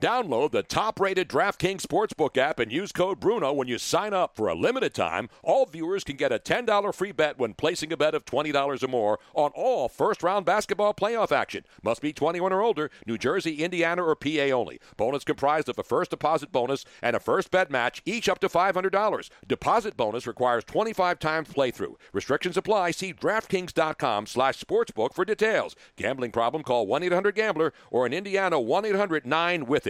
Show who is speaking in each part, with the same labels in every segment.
Speaker 1: Download the top-rated DraftKings Sportsbook app and use code Bruno when you sign up for a limited time. All viewers can get a $10 free bet when placing a bet of $20 or more on all first-round basketball playoff action. Must be 21 or older, New Jersey, Indiana, or PA only. Bonus comprised of a first deposit bonus and a first bet match, each up to $500. Deposit bonus requires 25 times playthrough. Restrictions apply. See DraftKings.com slash sportsbook for details. Gambling problem? Call 1-800-GAMBLER or in Indiana 1-800-9-WITH it.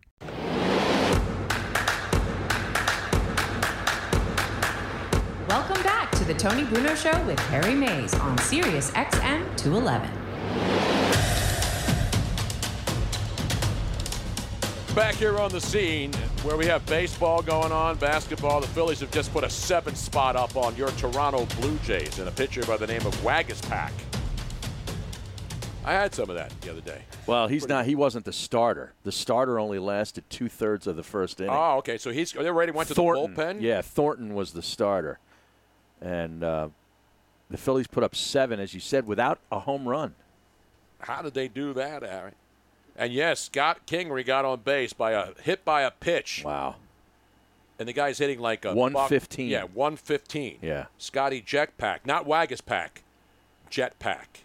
Speaker 2: The Tony Bruno Show with Harry Mayes on Sirius XM 211.
Speaker 1: Back here on the scene where we have baseball going on, basketball. The Phillies have just put a seven spot up on your Toronto Blue Jays and a pitcher by the name of Waguespack. I had some of that the other day.
Speaker 3: Well, he's not. He wasn't the starter. The starter only lasted two thirds of the first inning.
Speaker 1: Oh, okay. So he's they already went to
Speaker 3: Thornton,
Speaker 1: the bullpen.
Speaker 3: Yeah, Thornton was the starter, and uh, the Phillies put up seven, as you said, without a home run.
Speaker 1: How did they do that, Harry? And yes, Scott Kingery got on base by a hit by a pitch.
Speaker 3: Wow.
Speaker 1: And the guy's hitting like a
Speaker 3: 115.
Speaker 1: Yeah, 115.
Speaker 3: Yeah.
Speaker 1: Scotty Jetpack, not Waguespack, Jetpack.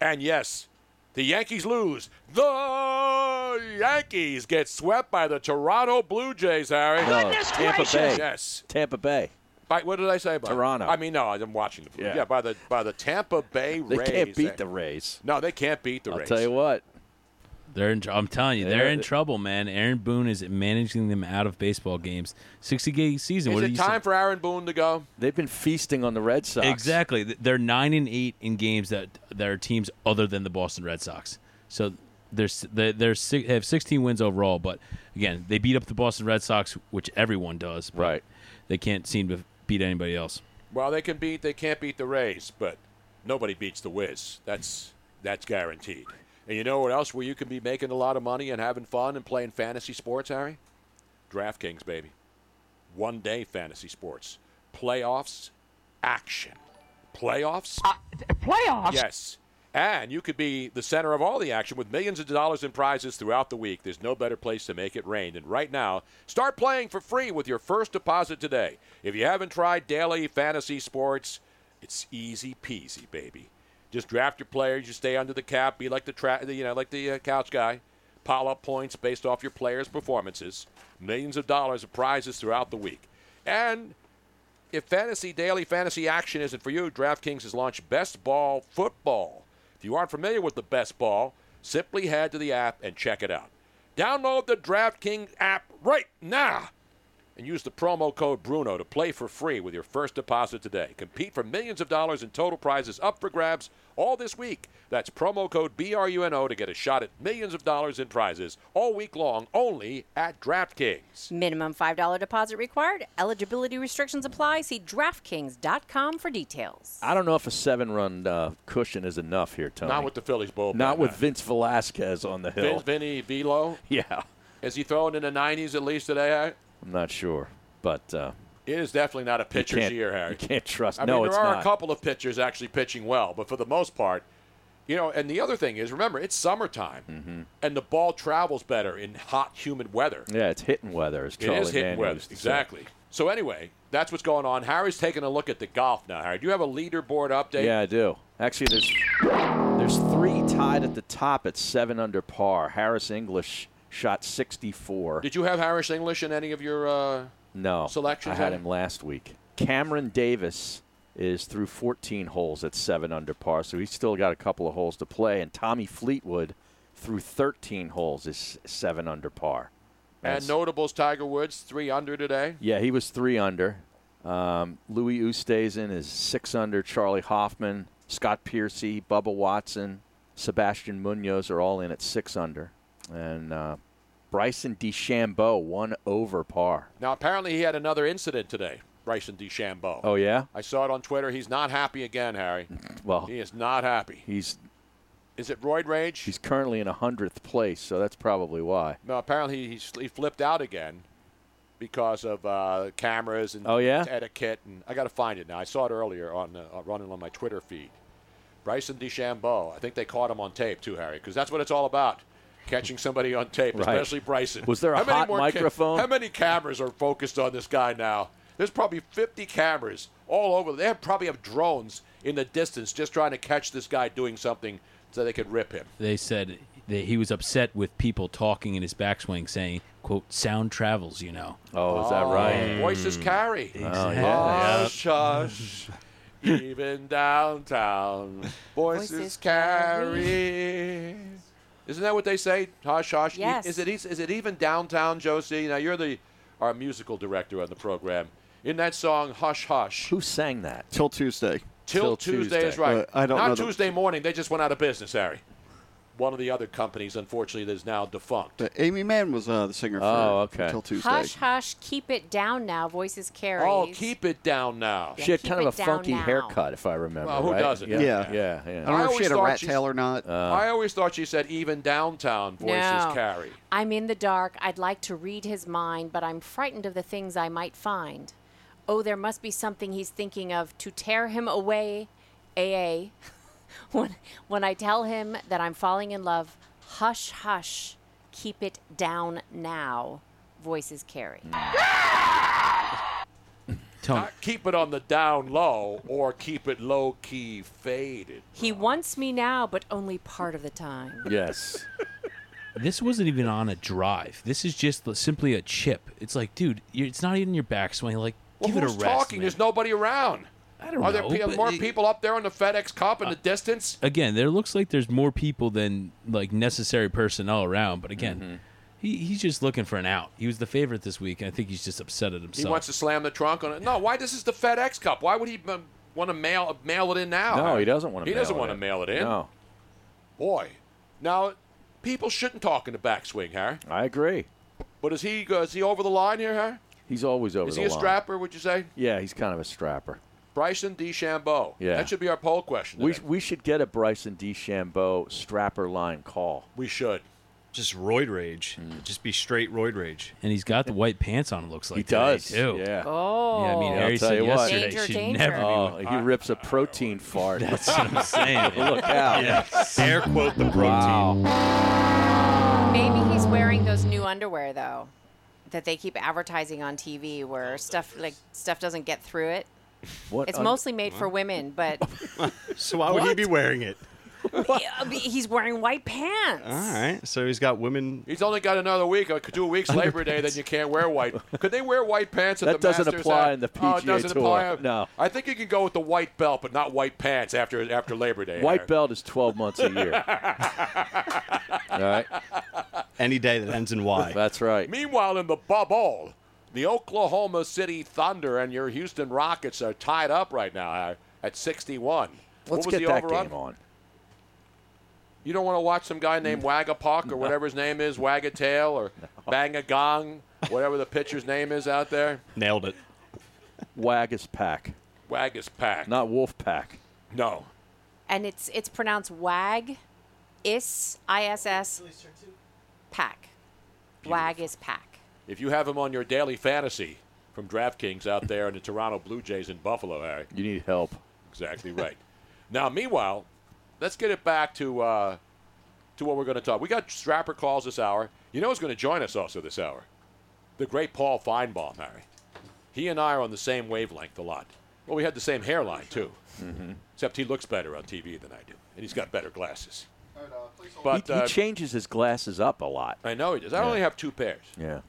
Speaker 1: And yes, the Yankees lose. The Yankees get swept by the Toronto Blue Jays, Harry.
Speaker 3: No, Tampa Bay.
Speaker 1: Yes.
Speaker 3: Tampa Bay.
Speaker 1: By, what did I say about
Speaker 3: Toronto.
Speaker 1: I mean, no, I'm watching the Blue.
Speaker 3: Yeah.
Speaker 1: Yeah, by the by the Tampa Bay Rays.
Speaker 3: They
Speaker 1: Rays.
Speaker 3: can't beat the Rays.
Speaker 1: No, they can't beat the
Speaker 3: I'll
Speaker 1: Rays.
Speaker 3: tell you what.
Speaker 4: They're in, I'm telling you, they're
Speaker 3: They're-
Speaker 4: in trouble, man. Aaron Boone is managing them out of baseball games. 60 game season.
Speaker 1: Is
Speaker 4: what
Speaker 1: it
Speaker 4: you
Speaker 1: time
Speaker 4: say?
Speaker 1: for Aaron Boone to go?
Speaker 3: They've been feasting on the Red Sox.
Speaker 4: Exactly. They're nine and eight in games that that are teams other than the Boston Red Sox. So there's they they're they have 16 wins overall, but again, they beat up the Boston Red Sox, which everyone does. But
Speaker 3: Right.
Speaker 4: They can't seem to beat anybody else.
Speaker 1: Well, they can beat. They can't beat the Rays, but nobody beats the Wiz. That's that's guaranteed. And you know what else? Where you can be making a lot of money and having fun and playing fantasy sports, Harry? DraftKings, baby. One day fantasy sports, playoffs, action, playoffs.
Speaker 5: Uh, playoffs?
Speaker 1: Yes. And you could be the center of all the action with millions of dollars in prizes throughout the week. There's no better place to make it rain. And right now, start playing for free with your first deposit today. If you haven't tried daily fantasy sports, it's easy peasy, baby. Just draft your players. You stay under the cap. Be like the tra- you know, like the uh, couch guy. Pile up points based off your players' performances. Millions of dollars of prizes throughout the week. And if fantasy daily fantasy action isn't for you, DraftKings has launched Best Ball Football. If you aren't familiar with the Best Ball, simply head to the app and check it out. Download the DraftKings app right now and use the promo code Bruno to play for free with your first deposit today. Compete for millions of dollars in total prizes up for grabs all this week. That's promo code BRUNO to get a shot at millions of dollars in prizes all week long only at DraftKings.
Speaker 5: Minimum $5 deposit required. Eligibility restrictions apply. See DraftKings.com for details.
Speaker 3: I don't know if a seven-run uh, cushion is enough here, Tony.
Speaker 1: Not with the Phillies bullpen.
Speaker 3: Not with
Speaker 1: huh?
Speaker 3: Vince Velasquez on the hill.
Speaker 1: Vin, Vinny Velo.
Speaker 3: Yeah,
Speaker 1: Is he throwing in the 90s at least today?
Speaker 3: I'm not sure, but uh,
Speaker 1: It is definitely not a pitcher's year, Harry.
Speaker 3: you can't trust.
Speaker 1: I
Speaker 3: no,
Speaker 1: mean, there
Speaker 3: it's
Speaker 1: are
Speaker 3: not.
Speaker 1: a couple of pitchers actually pitching well, but for the most part, you know, and the other thing is, remember, it's summertime,
Speaker 3: Mm-hmm.
Speaker 1: and the ball travels better in hot, humid weather.
Speaker 3: Yeah, it's hitting weather. As
Speaker 1: It
Speaker 3: Charlie
Speaker 1: is hitting weather.
Speaker 3: to say.
Speaker 1: Exactly. So, anyway, that's what's going on. Harry's taking a look at the golf now, Harry. Do you have a leaderboard update?
Speaker 3: Yeah, I do. Actually, there's there's three tied at the top at seven under par. Harris English shot 64.
Speaker 1: Did you have Harris English in any of your. Uh,
Speaker 3: no,
Speaker 1: selections,
Speaker 3: I had him last week. Cameron Davis is through 14 holes at seven under par, so he's still got a couple of holes to play. And Tommy Fleetwood through 13 holes is seven under par.
Speaker 1: and notables Tiger Woods, three under today.
Speaker 3: Yeah, he was three under. Um, Louis Oosthuizen is six under. Charley Hoffman, Scott Piercy, Bubba Watson, Sebastian Munoz are all in at six under, and uh, Bryson DeChambeau one over par.
Speaker 1: Now, apparently, he had another incident today, Bryson DeChambeau.
Speaker 3: Oh yeah,
Speaker 1: I saw it on Twitter. He's not happy again, Harry.
Speaker 3: well
Speaker 1: He is not happy.
Speaker 3: he's
Speaker 1: Is it roid rage?
Speaker 3: he's currently in a hundredth place, so that's probably why.
Speaker 1: no, apparently he's, he flipped out again because of uh, cameras and
Speaker 3: Oh, yeah?
Speaker 1: etiquette. And I got to find it now. I saw it earlier on uh, running on my Twitter feed. Bryson DeChambeau. I think they caught him on tape too, Harry, because that's what it's all about. Catching somebody on tape,
Speaker 3: Right.
Speaker 1: especially Bryson.
Speaker 3: Was there a
Speaker 1: How many
Speaker 3: hot
Speaker 1: more ca-
Speaker 3: microphone?
Speaker 1: how many cameras are focused on this guy now? There's probably 50 cameras all over. They have, probably have drones in the distance just trying to catch this guy doing something so they could rip him.
Speaker 4: They said that he was upset with people talking in his backswing, saying, "quote Sound travels, you know."
Speaker 3: Oh, is that right?
Speaker 1: Oh, voices hmm. carry.
Speaker 3: Oh, oh yeah.
Speaker 1: Oh, hush, hush. Even downtown, voices,
Speaker 5: Voices
Speaker 1: carry. Isn't that what they say? Hush, hush.
Speaker 5: Yes.
Speaker 1: Is it? Is it even downtown, Josie? Now you're the our musical director on the program. In that song, Hush, hush.
Speaker 3: Who sang that?
Speaker 6: Till Tuesday.
Speaker 1: Till,
Speaker 3: Till
Speaker 1: Tuesday, is right.
Speaker 6: Uh, I don't
Speaker 1: Not
Speaker 6: know the-
Speaker 1: Tuesday morning. They just went out of business, Harry. One of the other companies, unfortunately, that is now defunct.
Speaker 6: Uh, Aimee Mann was uh, the singer for
Speaker 3: Oh, okay.
Speaker 6: Till Tuesday.
Speaker 5: Hush, hush, keep it down now. Voices carry.
Speaker 1: Oh, keep it down now.
Speaker 5: Yeah,
Speaker 3: She had kind of a funky
Speaker 5: now.
Speaker 3: haircut, if I remember.
Speaker 1: Well, who
Speaker 3: right?
Speaker 1: doesn't?
Speaker 3: Yeah,
Speaker 6: Yeah.
Speaker 3: yeah,
Speaker 6: I don't
Speaker 1: I
Speaker 6: know if
Speaker 1: always
Speaker 6: she had a
Speaker 1: thought
Speaker 6: rat tail or not.
Speaker 1: I always thought she said even downtown voices
Speaker 5: No.
Speaker 1: carry.
Speaker 5: I'm in the dark. I'd like to read his mind, but I'm frightened of the things I might find. Oh, there must be something he's thinking of to tear him away. AA. when when I tell him that I'm falling in love, hush, hush, keep it down now. Voices carry.
Speaker 4: Tony,
Speaker 1: Not keep it on the down low or keep it low key faded.
Speaker 5: He wants me now, but only part of the time.
Speaker 3: Yes.
Speaker 4: this wasn't even on a drive. This is just simply a chip. It's like, dude, it's not even your backswing. Like,
Speaker 1: Well,
Speaker 4: give it a
Speaker 1: who's
Speaker 4: rest.
Speaker 1: talking?
Speaker 4: man.
Speaker 1: There's nobody around.
Speaker 4: I don't
Speaker 1: Are there
Speaker 4: know.
Speaker 1: pe-
Speaker 4: but
Speaker 1: more
Speaker 4: it-
Speaker 1: people up there on the FedEx Cup in the distance?
Speaker 4: Again, there looks like there's more people than like necessary personnel around. But again,
Speaker 1: Mm-hmm.
Speaker 4: he, he's just looking for an out. He was the favorite this week, and I think he's just upset at himself.
Speaker 1: He
Speaker 4: himself.
Speaker 1: wants to slam the trunk on it. No, why? This is the FedEx Cup. Why would he um, want to mail mail it in now?
Speaker 3: No, he doesn't want to.
Speaker 1: He doesn't want to mail it in.
Speaker 3: No,
Speaker 1: Boy, now people shouldn't talk in the backswing, Harry.
Speaker 3: I agree.
Speaker 1: But is he uh, is he over the line here, Harry?
Speaker 3: He's always over
Speaker 1: Is
Speaker 3: the
Speaker 1: he a
Speaker 3: line.
Speaker 1: strapper? Would you say?
Speaker 3: Yeah, he's kind of a strapper.
Speaker 1: Bryson DeChambeau.
Speaker 3: Yeah.
Speaker 1: That should be our poll question.
Speaker 3: We,
Speaker 1: today.
Speaker 3: we should get a Bryson DeChambeau strapper line call.
Speaker 1: we should.
Speaker 7: just roid rage.
Speaker 3: Mm.
Speaker 7: Just be straight roid rage.
Speaker 4: And he's got the white pants on. It looks like
Speaker 3: He
Speaker 4: today,
Speaker 3: does,
Speaker 4: too.
Speaker 3: yeah.
Speaker 5: Oh.
Speaker 4: Yeah, I mean,
Speaker 3: I'll
Speaker 4: Harry
Speaker 3: tell
Speaker 4: said
Speaker 3: you what.
Speaker 4: yesterday
Speaker 5: Danger,
Speaker 4: should
Speaker 5: danger.
Speaker 4: never be.
Speaker 3: Oh, he rips a protein fart.
Speaker 4: That's what I'm saying.
Speaker 3: Look out.
Speaker 7: Air quote the protein.
Speaker 3: Wow.
Speaker 5: Maybe he's wearing those new underwear though, that they keep advertising on TV, where stuff like stuff doesn't get through it.
Speaker 3: What
Speaker 5: It's
Speaker 3: un-
Speaker 5: mostly made for women, but
Speaker 7: So why would he be wearing it?
Speaker 5: Yeah, but he's wearing white pants.
Speaker 7: All right. So he's got women.
Speaker 1: He's only got another week, or two weeks Labor Day, then you can't wear white. Could they wear white pants at
Speaker 3: That
Speaker 1: the
Speaker 3: doesn't
Speaker 1: Masters?
Speaker 3: apply
Speaker 1: Uh,
Speaker 3: in the
Speaker 1: Oh, it
Speaker 3: PGA
Speaker 1: doesn't
Speaker 3: Tour.
Speaker 1: apply.
Speaker 3: No.
Speaker 1: I think you can go with the white belt, but not white pants after after Labor Day.
Speaker 3: White
Speaker 1: Harry.
Speaker 3: belt is 12 months a year. All right.
Speaker 7: Any day that ends in Y.
Speaker 3: That's right.
Speaker 1: Meanwhile, in the bubble, the Oklahoma City Thunder and your Houston Rockets are tied up right now uh, at 61.
Speaker 3: Let's
Speaker 1: what was
Speaker 3: get
Speaker 1: the
Speaker 3: that
Speaker 1: overrun?
Speaker 3: game on.
Speaker 1: You don't want to watch some guy named Wagapok or whatever his name is, Wagatail or Bangagong, whatever the pitcher's name is out there.
Speaker 7: Nailed it.
Speaker 3: Wagus pack,
Speaker 1: Wagus Pack.
Speaker 3: not wolf pack.
Speaker 1: No.
Speaker 5: And it's it's pronounced wag, is I S S, pack. Wag is pack.
Speaker 1: If you have him on your daily fantasy from DraftKings out there in the Toronto Blue Jays in Buffalo, Harry.
Speaker 3: You need help.
Speaker 1: Exactly right. now, meanwhile, let's get it back to uh, to what we're going to talk. We got Strapper calls this hour. You know who's going to join us also this hour? The great Paul Finebaum, Harry. He and I are on the same wavelength a lot. Well, we had the same hairline too,
Speaker 3: Mm-hmm.
Speaker 1: except he looks better on TV than I do, and he's got better glasses. But
Speaker 3: he, he
Speaker 1: uh,
Speaker 3: changes his glasses up a lot.
Speaker 1: I know he does. I
Speaker 3: Yeah.
Speaker 1: only have two pairs.
Speaker 3: Yeah.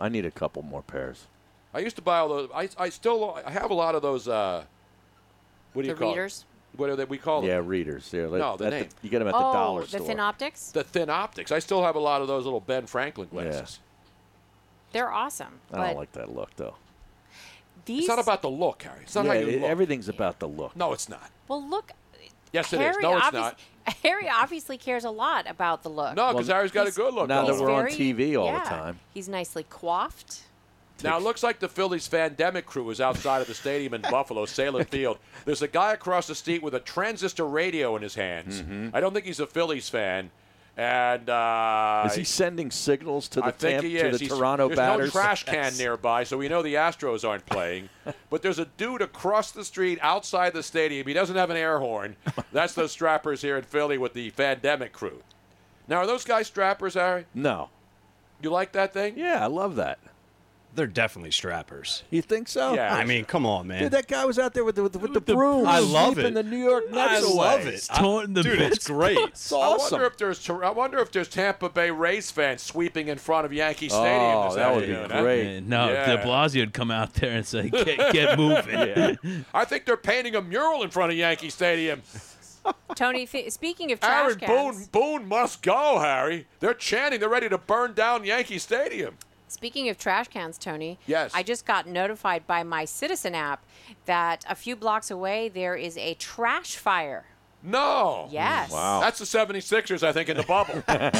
Speaker 3: I need a couple more pairs.
Speaker 1: I used to buy all those. I, I still I have a lot of those. Uh, what do you
Speaker 5: The
Speaker 1: call
Speaker 5: readers?
Speaker 1: Them? What are they? We call them?
Speaker 3: Yeah, readers. Yeah,
Speaker 1: No, the
Speaker 3: at
Speaker 1: name.
Speaker 3: you get them at the
Speaker 5: oh,
Speaker 3: dollar
Speaker 5: the
Speaker 3: store.
Speaker 5: The thin optics.
Speaker 1: the thin optics. I still have a lot of those little Ben Franklin glasses.
Speaker 5: They're awesome.
Speaker 3: I don't like that look though.
Speaker 5: these.
Speaker 1: It's not about the look, Harry. It's not
Speaker 3: Yeah,
Speaker 1: how you
Speaker 3: it-
Speaker 1: look.
Speaker 3: everything's about the look.
Speaker 1: No, it's not.
Speaker 5: well, look.
Speaker 1: Yes, it is. No, it's
Speaker 5: obvious-
Speaker 1: not.
Speaker 5: Harry obviously cares a lot about the look.
Speaker 1: No, because Harry's got a good look.
Speaker 3: now that we're on TV all the time.
Speaker 5: He's nicely coiffed.
Speaker 1: Now it looks like the Phillies Fandemic crew is outside of the stadium in Buffalo, Sahlen Field. There's a guy across the street with a transistor radio in his hands.
Speaker 3: Mm-hmm.
Speaker 1: I don't think he's a Phillies fan. And uh,
Speaker 3: Is he sending signals to the
Speaker 1: I
Speaker 3: Tampa, to the
Speaker 1: He's-
Speaker 3: Toronto
Speaker 1: there's
Speaker 3: batters?
Speaker 1: no trash can nearby, so we know the Astros aren't playing. but there's a dude across the street outside the stadium. He doesn't have an air horn. That's those strappers here in Philly with the Fandemic crew. Now, are those guys strappers, Harry?
Speaker 3: No.
Speaker 1: You like that thing?
Speaker 3: Yeah, I love that.
Speaker 7: They're definitely strappers.
Speaker 3: You think so?
Speaker 1: Yeah.
Speaker 7: I mean, come on, man.
Speaker 3: Dude, that guy was out there with the, with the, with the broom.
Speaker 7: I love
Speaker 3: sweeping
Speaker 7: it.
Speaker 3: the New York Nets
Speaker 7: I
Speaker 3: away.
Speaker 7: love it.
Speaker 4: Taunting the
Speaker 7: Dude, it's great.
Speaker 3: It's
Speaker 1: I
Speaker 3: awesome.
Speaker 1: wonder if there's I wonder if there's Tampa Bay Rays fans sweeping in front of Yankee oh, Stadium.
Speaker 3: Oh,
Speaker 1: this
Speaker 3: that would be
Speaker 1: afternoon, huh?
Speaker 3: great.
Speaker 4: And no,
Speaker 1: Yeah.
Speaker 4: De Blasio would come out there and say, "Get, get moving."
Speaker 1: I think they're painting a mural in front of Yankee Stadium.
Speaker 5: Tony, th- speaking of trash
Speaker 1: Aaron
Speaker 5: cans,
Speaker 1: Boone, Boone must go, Harry. They're chanting. They're ready to burn down Yankee Stadium.
Speaker 5: Speaking of trash cans, Tony.
Speaker 1: Yes.
Speaker 5: I just got notified by my Citizen app that a few blocks away there is a trash fire.
Speaker 1: No.
Speaker 5: Yes.
Speaker 3: Wow.
Speaker 1: That's the 76ers, I think, in the bubble. they're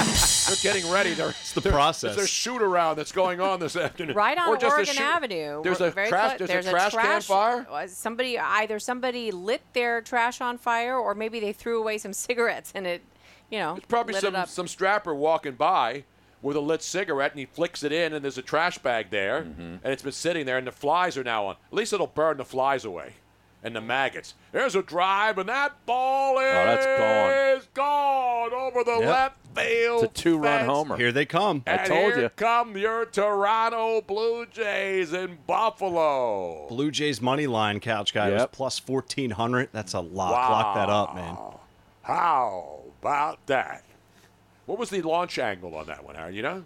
Speaker 1: getting ready. They're, it's
Speaker 7: the process.
Speaker 1: There's a shoot around that's going on this afternoon.
Speaker 5: Right on
Speaker 1: Or just
Speaker 5: Oregon
Speaker 1: shoot-
Speaker 5: Avenue.
Speaker 1: There's a
Speaker 5: very
Speaker 1: trash.
Speaker 5: clo-
Speaker 1: There's, a trash, can fire.
Speaker 5: uh, Somebody either somebody lit their trash on fire, or maybe they threw away some cigarettes and it, you know,
Speaker 1: There's probably
Speaker 5: lit
Speaker 1: some
Speaker 5: it up.
Speaker 1: some strapper walking by with a lit cigarette, and he flicks it in, and there's a trash bag there,
Speaker 3: Mm-hmm.
Speaker 1: and it's been sitting there, and the flies are now on. At least it'll burn the flies away. And the maggots. There's a drive, and that ball is
Speaker 3: Oh, that's gone.
Speaker 1: gone over the
Speaker 3: Yep.
Speaker 1: left field.
Speaker 3: It's a two-run homer.
Speaker 7: Here they come.
Speaker 3: I
Speaker 1: And
Speaker 3: told
Speaker 1: here
Speaker 3: you.
Speaker 1: come your Toronto Blue Jays in Buffalo.
Speaker 7: Blue Jays money line couch guy was plus fourteen hundred. That's a lock. Lock that up, man.
Speaker 1: How about that? What was the launch angle on that one, Aaron? You know?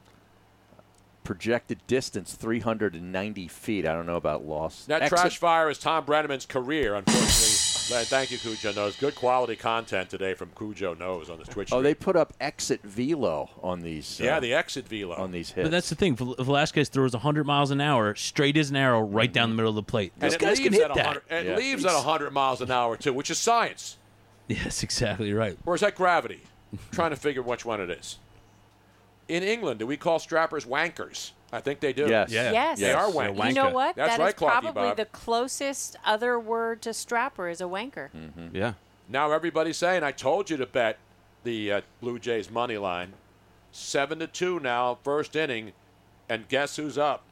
Speaker 3: Projected distance 390 feet. I don't know about loss.
Speaker 1: That
Speaker 3: Exit-
Speaker 1: trash fire is Thom Brennaman's career, unfortunately. Thank you, Cujo Knows. Good quality content today from Cujo Knows on this Twitch.
Speaker 3: Oh,
Speaker 1: stream.
Speaker 3: they put up exit velo on these.
Speaker 1: yeah,
Speaker 3: uh,
Speaker 1: the exit velo.
Speaker 3: on these hits.
Speaker 4: But that's the thing. Vel- Velasquez throws 100 miles an hour, straight as an arrow, right down the middle of the plate.
Speaker 1: and
Speaker 4: Those
Speaker 1: it
Speaker 4: guys
Speaker 1: leaves
Speaker 4: can hit
Speaker 1: at
Speaker 4: that.
Speaker 1: 100. It
Speaker 3: Yeah.
Speaker 1: leaves at 100 miles an hour too, which is science.
Speaker 4: Yes, exactly right.
Speaker 1: Or is that gravity? Trying to figure which one it is. In England, do we call strappers wankers? I think they do.
Speaker 3: Yes.
Speaker 7: Yeah.
Speaker 5: Yes.
Speaker 1: They are
Speaker 7: They're
Speaker 1: wankers.
Speaker 5: You know what?
Speaker 1: That's
Speaker 5: That
Speaker 1: right,
Speaker 5: is
Speaker 1: Clarky
Speaker 5: probably
Speaker 1: Bob.
Speaker 5: the closest other word to strapper is a wanker.
Speaker 1: Hmm.
Speaker 7: Yeah.
Speaker 1: Now everybody's saying, I told you to bet the uh, Blue Jays money line. Seven to two now, first inning, and guess who's up?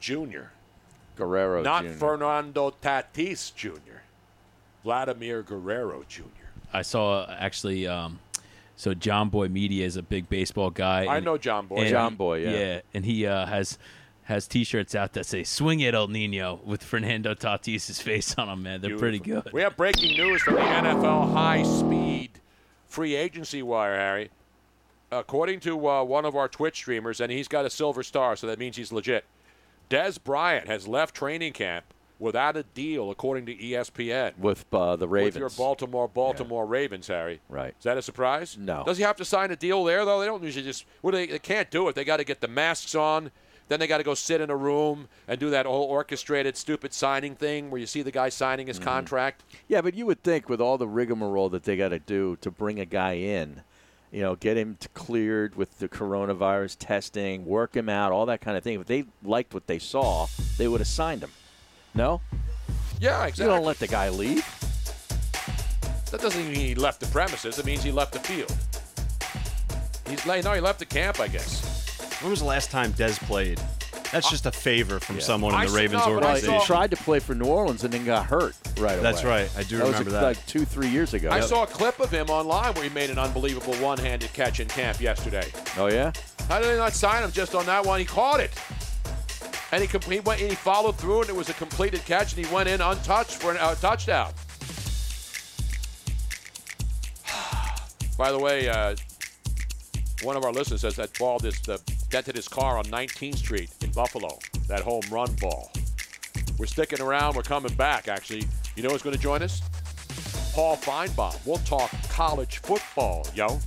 Speaker 1: Junior,
Speaker 3: Guerrero
Speaker 1: not
Speaker 3: Jr.
Speaker 1: Fernando Tatis Jr. Vladimir Guerrero Jr.
Speaker 4: I saw actually. Um, so John Boy Media is a big baseball guy.
Speaker 1: I
Speaker 4: and-
Speaker 1: know John Boy.
Speaker 3: John Boy, yeah.
Speaker 4: yeah, and he uh, has has T-shirts out that say "Swing it, El Nino" with Fernando Tatis's face on them. Man, they're pretty good.
Speaker 1: We have breaking news from the NFL high speed free agency wire, Harry. According to uh, one of our Twitch streamers, and he's got a silver star, so that means he's legit. Dez Bryant has left training camp without a deal, according to ESPN.
Speaker 3: with uh, the Ravens.
Speaker 1: With your Baltimore, Baltimore Ravens, Harry.
Speaker 3: Right.
Speaker 1: Is that a surprise?
Speaker 3: No.
Speaker 1: Does he have to sign a deal there though? They don't usually just. Well, they, they can't do it. They got to get the masks on. Then they got to go sit in a room and do that whole orchestrated, stupid signing thing where you see the guy signing his contract.
Speaker 3: Yeah, but you would think with all the rigmarole that they got to do to bring a guy in, you know, get him to cleared with the coronavirus testing, work him out, all that kind of thing. If they liked what they saw, they would have signed him. No,
Speaker 1: Yeah, exactly.
Speaker 3: you
Speaker 1: exactly.
Speaker 3: don't let the guy leave.
Speaker 1: that doesn't mean he left the premises. It means he left the field. He's like, no, he left the camp, I guess.
Speaker 7: When was the last time Dez played? That's just a favor from someone in the
Speaker 1: saw-
Speaker 7: Ravens
Speaker 1: no, but I
Speaker 3: Well,
Speaker 7: organization.
Speaker 3: he tried to play for New Orleans and then got hurt right away.
Speaker 7: That's right. I do
Speaker 3: that
Speaker 7: remember
Speaker 3: was
Speaker 7: that.
Speaker 3: like two, three years ago.
Speaker 1: I saw a clip of him online where he made an unbelievable one-handed catch in camp yesterday.
Speaker 3: Oh yeah.
Speaker 1: How did they not sign him just on that one? He caught it. And he, com- he he followed through, and it was a completed catch, and he went in untouched for a uh, touchdown. By the way, uh, one of our listeners says that ball just uh, dented his car on 19th Street in Buffalo. That home run ball. We're sticking around. We're coming back. Actually, you know who's going to join us? Paul Finebaum. We'll talk college football, yo.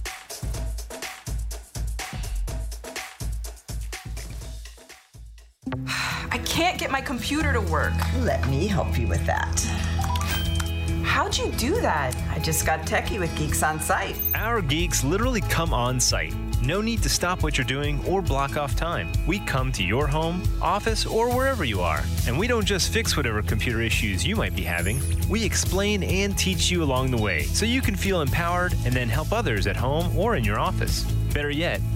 Speaker 8: Can't get my computer to work.
Speaker 9: Let me help you with that.
Speaker 8: How'd you do that?
Speaker 9: I just got techie with Geeks on Site.
Speaker 10: Our geeks literally come on site. No need to stop what you're doing or block off time. We come to your home, office, or wherever you are. And we don't just fix whatever computer issues you might be having, we explain and teach you along the way so you can feel empowered and then help others at home or in your office. Better yet,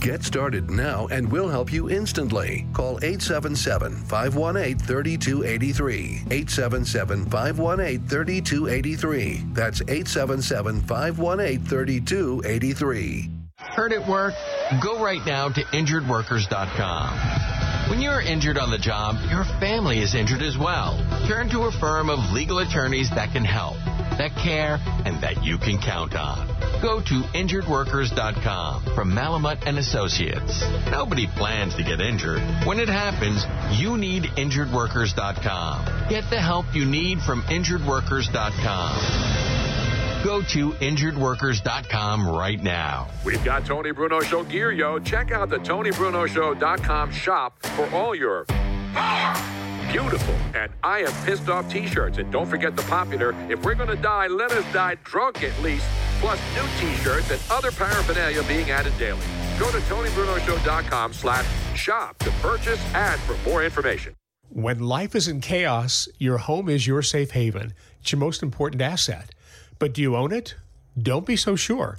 Speaker 11: Get started now and we'll help you instantly. Call 877 518 3283. 877 518 3283. That's 877 518 3283.
Speaker 12: Hurt at work? Go right now to injuredworkers.com. When you're injured on the job, your family is injured as well. Turn to a firm of legal attorneys that can help, that care, that you can count on. Go to injuredworkers.com from Malamut and Associates. Nobody plans to get injured. When it happens, you need injuredworkers.com. Get the help you need from injuredworkers.com. Go to injuredworkers.com right now.
Speaker 1: We've got Tony Bruno Show gear, yo. Check out the TonyBrunoShow.com shop for all your beautiful and I am pissed off t-shirts. And don't forget the popular, if we're to die, let us die drunk at least, plus new t-shirts and other paraphernalia being added daily. Go to TonyBrunoShow.com slash shop to purchase and for more information.
Speaker 13: When life is in chaos, your home is your safe haven. It's your most important asset. But do you own it? Don't be so sure.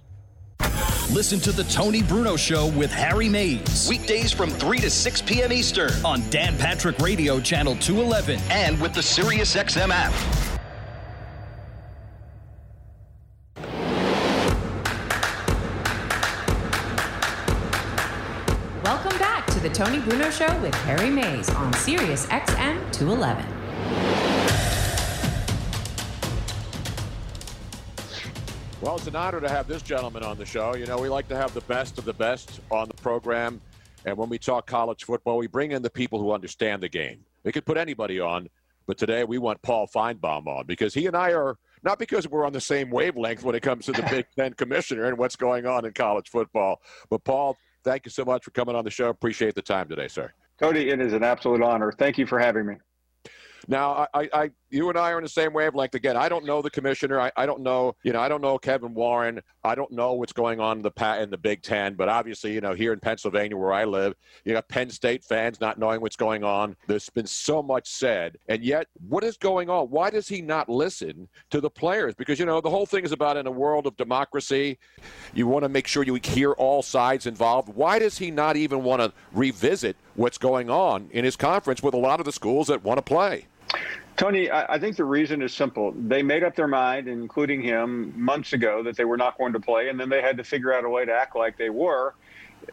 Speaker 14: Listen to The Tony Bruno Show with Harry Mayes.
Speaker 15: Weekdays from 3 to 6 p.m. Eastern.
Speaker 14: On Dan Patrick Radio, Channel 211.
Speaker 15: And with the SiriusXM app.
Speaker 2: Welcome back to the Tony Bruno Show with Harry Mayes on Sirius XM 211.
Speaker 1: Well, it's an honor to have this gentleman on the show. You know, we like to have the best of the best on the program. And when we talk college football, we bring in the people who understand the game. We could put anybody on, but today we want Paul Finebaum on because he and I are not because we're on the same wavelength when it comes to the Big Ten commissioner and what's going on in college football. But Paul, thank you so much for coming on the show. Appreciate the time today, sir.
Speaker 16: Tony, it is an absolute honor. Thank you for having me.
Speaker 1: Now, I, I, you and I are in the same wavelength. Again, I don't know the commissioner. I, I don't know, you know, I don't know Kevin Warren. I don't know what's going on in the in the Big Ten. But obviously, you know, here in Pennsylvania, where I live, you got Penn State fans not knowing what's going on. There's been so much said, and yet, what is going on? Why does he not listen to the players? Because you know, the whole thing is about in a world of democracy, you want to make sure you hear all sides involved. Why does he not even want to revisit what's going on in his conference with a lot of the schools that want to play?
Speaker 16: Tony, I, I think the reason is simple. They made up their mind, including him, months ago that they were not going to play, and then they had to figure out a way to act like they were.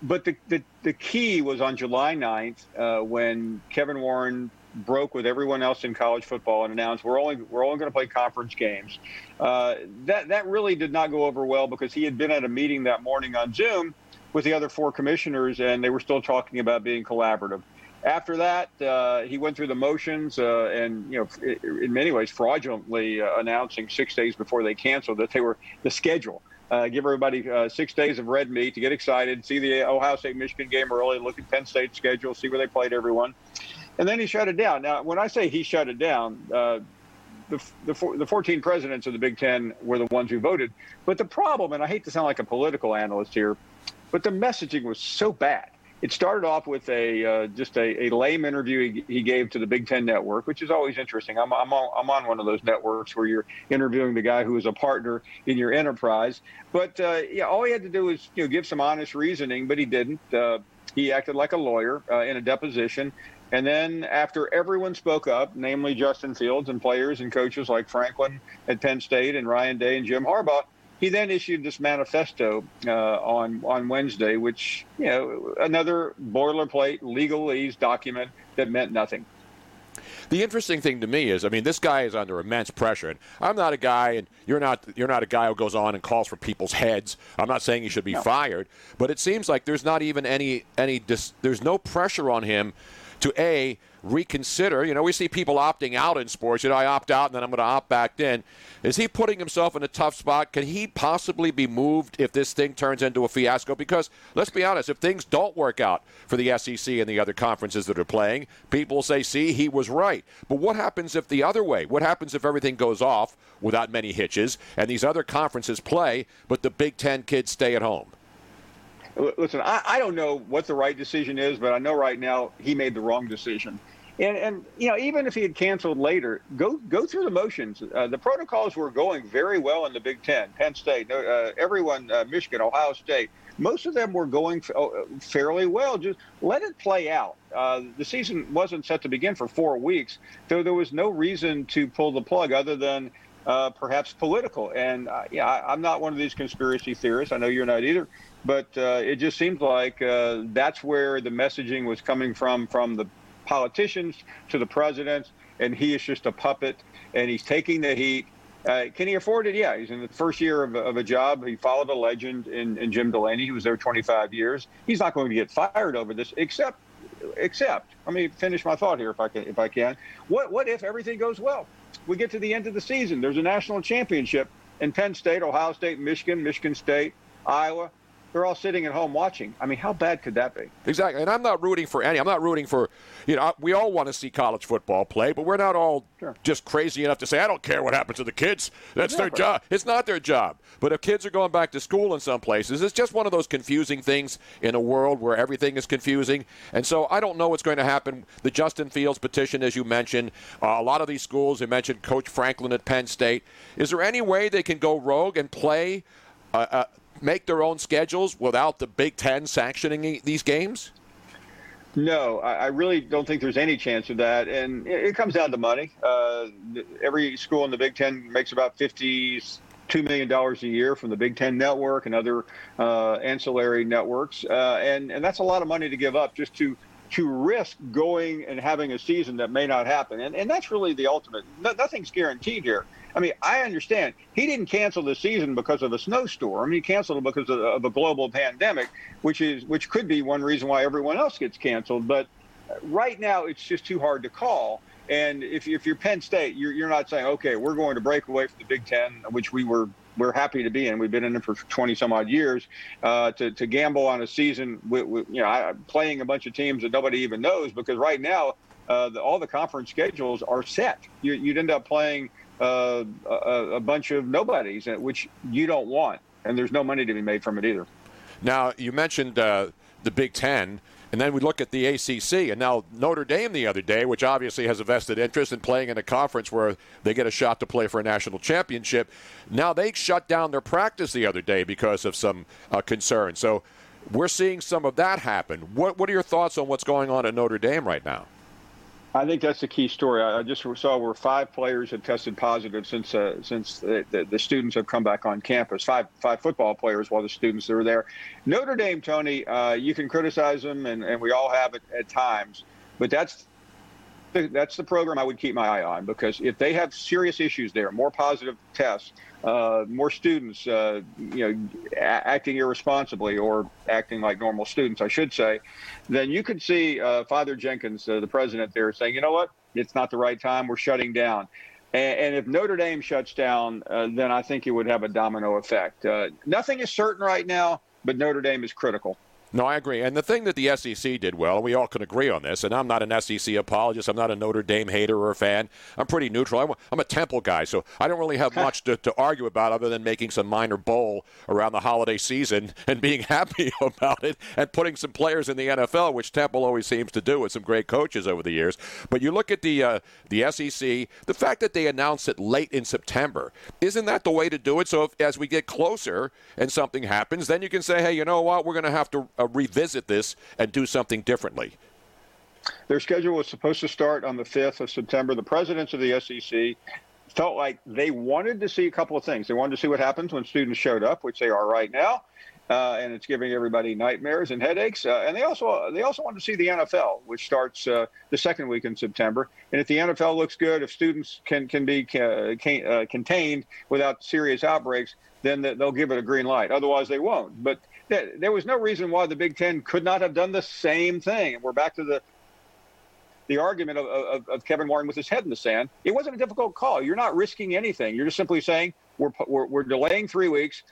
Speaker 16: But the, the, the key was on July 9th uh, when Kevin Warren broke with everyone else in college football and announced we're only we're only going to play conference games. Uh, that that really did not go over well because he had been at a meeting that morning on Zoom with the other four commissioners, and they were still talking about being collaborative. After that, uh, he went through the motions uh, and, you know, in many ways, fraudulently uh, announcing six days before they canceled that they were the schedule. Uh, give everybody uh, six days of red meat to get excited, see the Ohio State Michigan game early, look at Penn State's schedule, see where they played everyone. And then he shut it down. Now, when I say he shut it down, uh, the, the, the 14 presidents of the Big Ten were the ones who voted. But the problem, and I hate to sound like a political analyst here, but the messaging was so bad it started off with a uh, just a, a, lame interview he, he, gave to the Big Ten Network, which is always interesting. I'm, I'm, on, I'm on one of those networks where you're interviewing the guy who is a partner in your enterprise. But uh, yeah, all he had to do was you know give some honest reasoning, but he didn't. Uh, he acted like a lawyer uh, in a deposition. And then after everyone spoke up, namely Justin Fields and players and coaches like Franklin at Penn State and Ryan Day and Jim Harbaugh, he then issued this manifesto uh, on on Wednesday, which you know another boilerplate legalese document that meant nothing.
Speaker 1: The interesting thing to me is, I mean, this guy is under immense pressure, and I'm not a guy, and you're not you're not a guy who goes on and calls for people's heads. I'm not saying he should be no. fired, but it seems like there's not even any any dis, there's no pressure on him to a reconsider. You know, we see people opting out in sports. You know, I opt out and then I'm going to opt back in. Is he putting himself in a tough spot? Can he possibly be moved if this thing turns into a fiasco? Because let's be honest, if things don't work out for the SEC and the other conferences that are playing, people say, see, he was right. But what happens if the other way? What happens if everything goes off without many hitches and these other conferences play, but the Big Ten kids stay at home?
Speaker 16: Listen, I, I don't know what the right decision is, but I know right now he made the wrong decision. And, and you know, even if he had canceled later, go go through the motions. Uh, the protocols were going very well in the Big Ten. Penn State, uh, everyone, uh, Michigan, Ohio State. Most of them were going oh, fairly well. Just let it play out. Uh, the season wasn't set to begin for four weeks, so there was no reason to pull the plug other than uh, perhaps political. And uh, yeah, I, am not one of these conspiracy theorists. I know you're not either. But uh, it just seems like uh, that's where the messaging was coming from, from the politicians to the presidents, and he is just a puppet, and he's taking the heat. Uh, can he afford it? Yeah, he's in the first year of, of a job. He followed a legend in, in Jim Delaney. He was there 25 years. He's not going to get fired over this, except except let me finish my thought here if I can if I can. What what if everything goes well? We get to the end of the season. There's a national championship in Penn State, Ohio State, Michigan, Michigan State, Iowa they're all sitting at home watching. I mean, how bad could that be?
Speaker 1: Exactly. And I'm not rooting for any. I'm not rooting for, you know, we all want to see college football play, but we're not all sure. just crazy enough to say, I don't care what happens to the kids. That's exactly. their job. It's not their job. But if kids are going back to school in some places, it's just one of those confusing things in a world where everything is confusing. And so I don't know what's going to happen. The Justin Fields petition, as you mentioned, uh, a lot of these schools, you mentioned Coach Franklin at Penn State. Is there any way they can go rogue and play? Uh, uh, make their own schedules without the Big Ten sanctioning these games?
Speaker 16: No, I, really don't think there's any chance of that, and it, comes down to money. Uh, every school in the Big Ten makes about fifty-two million dollars a year from the Big Ten network and other uh, ancillary networks, uh, and and that's a lot of money to give up just to to risk going and having a season that may not happen, and and that's really the ultimate. No, nothing's guaranteed here. I mean, I understand he didn't cancel the season because of a snowstorm. He canceled it because of, of a global pandemic, which is which could be one reason why everyone else gets canceled. But right now, it's just too hard to call. And if, if you're Penn State, you're, you're not saying, okay, we're going to break away from the Big Ten, which we were we're happy to be in. We've been in it for 20 some odd years. Uh, to, to gamble on a season with, with you know playing a bunch of teams that nobody even knows because right now uh, the, all the conference schedules are set. You, you'd end up playing uh, a, bunch of nobodies, uh, which you don't want, and there's no money to be made from it either.
Speaker 1: Now, you mentioned uh, the Big Ten, and then we look at the ACC, and now Notre Dame the other day, which obviously has a vested interest in playing in a conference where they get a shot to play for a national championship. Now they shut down their practice the other day because of some uh, concern. So we're seeing some of that happen. What, what are your thoughts on what's going on at Notre Dame right now?
Speaker 16: I think that's the key story. I just saw where five players have tested positive since uh, since the, the, the, students have come back on campus. Five five football players, while the students are there. Notre Dame, Tony, uh, you can criticize them, and, and we all have it at times, but that's that's the program I would keep my eye on because if they have serious issues there, more positive tests, uh, more students, uh, you know, a- acting irresponsibly or acting like normal students, I should say, then you could see uh, Father Jenkins, uh, the president there, saying, you know what, it's not the right time. We're shutting down. And, and if Notre Dame shuts down, uh, then I think it would have a domino effect. Uh, nothing is certain right now, but Notre Dame is critical.
Speaker 1: No, I agree. And the thing that the SEC did well, and we all can agree on this, and I'm not an SEC apologist. I'm not a Notre Dame hater or a fan. I'm pretty neutral. I'm a, I'm a Temple guy, so I don't really have much to, to argue about other than making some minor bowl around the holiday season and being happy about it and putting some players in the NFL, which Temple always seems to do with some great coaches over the years. But you look at the, uh, the SEC, the fact that they announced it late in September, isn't that the way to do it? So if, as we get closer and something happens, then you can say, hey, you know what, we're going to have to uh, revisit this and do something differently?
Speaker 16: Their schedule was supposed to start on the 5th of September. The presidents of the SEC felt like they wanted to see a couple of things. They wanted to see what happens when students showed up, which they are right now. Uh, and it's giving everybody nightmares and headaches. Uh, and they also they also want to see the NFL, which starts uh, the second week in September. And if the NFL looks good, if students can can be can, uh, contained without serious outbreaks, then they'll give it a green light. Otherwise, they won't. But there was no reason why the Big Ten could not have done the same thing. And we're back to the the argument of, of, of, Kevin Warren with his head in the sand. It wasn't a difficult call. You're not risking anything. You're just simply saying we're, we're, we're delaying three weeks.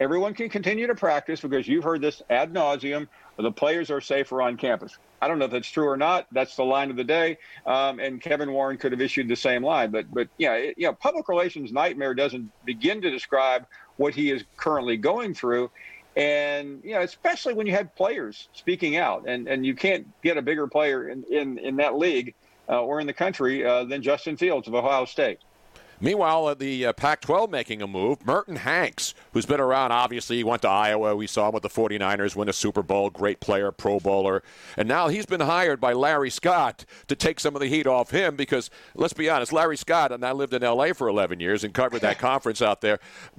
Speaker 16: Everyone can continue to practice because you've heard this ad nauseum. The players are safer on campus. I don't know if that's true or not. That's the line of the day. Um, and Kevin Warren could have issued the same line. But, but yeah, it, you know, public relations nightmare doesn't begin to describe what he is currently going through. And, you know, especially when you had players speaking out, and, and you can't get a bigger player in, in, in that league uh, or in the country uh, than Justin Fields of Ohio State.
Speaker 1: Meanwhile, the uh, Pac 12 making a move. Merton Hanks, who's been around, obviously, he went to Iowa. We saw him with the 49ers win a Super Bowl, great player, Pro Bowler. And now he's been hired by Larry Scott to take some of the heat off him because, let's be honest, Larry Scott, and I lived in L.A. for 11 years and covered that conference out there.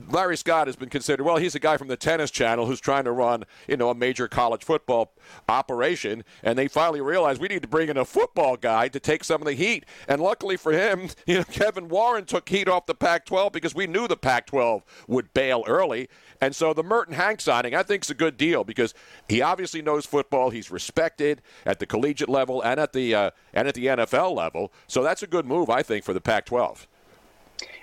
Speaker 1: Larry Scott has been considered, well, he's a guy from the tennis channel who's trying to run, you know, a major college football operation. And they finally realized we need to bring in a football guy to take some of the heat. And luckily for him, you know, Kevin Warren took heat off the Pac 12 because we knew the Pac 12 would bail early. And so the Merton Hank signing, I think, is a good deal because he obviously knows football. He's respected at the collegiate level and at the, uh, and at the NFL level. So that's a good move, I think, for the Pac 12.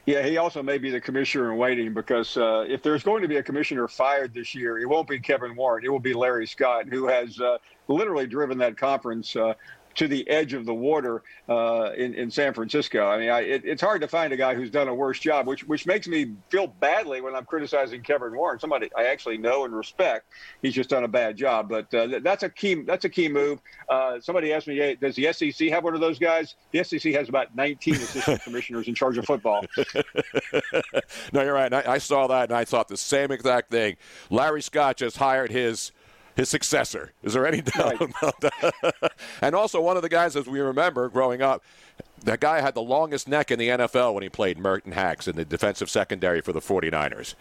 Speaker 16: Yeah, he also may be the commissioner in waiting because uh, if there's going to be a commissioner fired this year, it won't be Kevin Warren. It will be Larry Scott, who has uh, literally driven that conference uh, to the edge of the water uh, in in San Francisco. I mean, I, it, it's hard to find a guy who's done a worse job, which which makes me feel badly when I'm criticizing Kevin Warren, somebody I actually know and respect. He's just done a bad job, but uh, that's a key that's a key move. Uh, somebody asked me, hey, does the SEC have one of those guys? The SEC has about 19 assistant commissioners in charge of football.
Speaker 1: no, you're right. I, I saw that and I thought the same exact thing. Larry Scott just hired his his successor. Is there any doubt right. about that? and also, one of the guys, as we remember growing up, that guy had the longest neck in the NFL when he played Merton Hanks in the defensive secondary for the 49ers.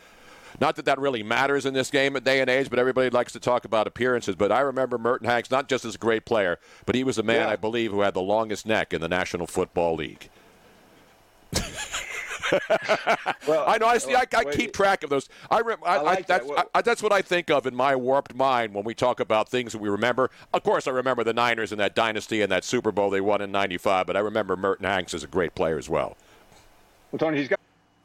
Speaker 1: Not that that really matters in this game at day and age, but everybody likes to talk about appearances. But I remember Merton Hanks not just as a great player, but he was a man, yeah. I believe, who had the longest neck in the National Football League. well, I know. I see. I, I keep track of those. I, rem, I, I like that's, that. I, that's what I think of in my warped mind when we talk about things that we remember. Of course, I remember the Niners and that dynasty and that Super Bowl they won in '95. But I remember Merton Hanks as a great player as well.
Speaker 16: Well, Tony, he's got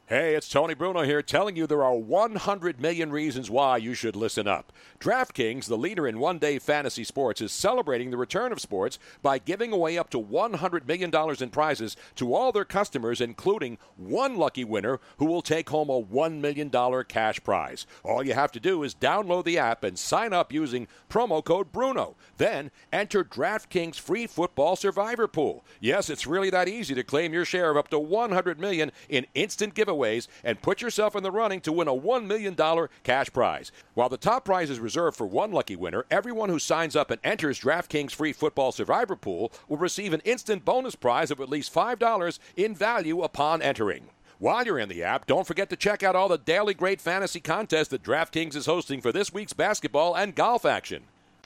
Speaker 1: Hey, it's Tony Bruno here telling you there are 100 million reasons why you should listen up. DraftKings, the leader in one day fantasy sports, is celebrating the return of sports by giving away up to $100 million in prizes to all their customers, including one lucky winner who will take home a $1 million cash prize. All you have to do is download the app and sign up using promo code BRUNO. Then enter DraftKings free football survivor pool. Yes, it's really that easy to claim your share of up to 100 million in instant giveaways giveaways and put yourself in the running to win a $1 million cash prize. While the top prize is reserved for one lucky winner, everyone who signs up and enters DraftKings free football survivor pool will receive an instant bonus prize of at least $5 in value upon entering. While you're in the app, don't forget to check out all the daily great fantasy contests that DraftKings is hosting for this week's basketball and golf action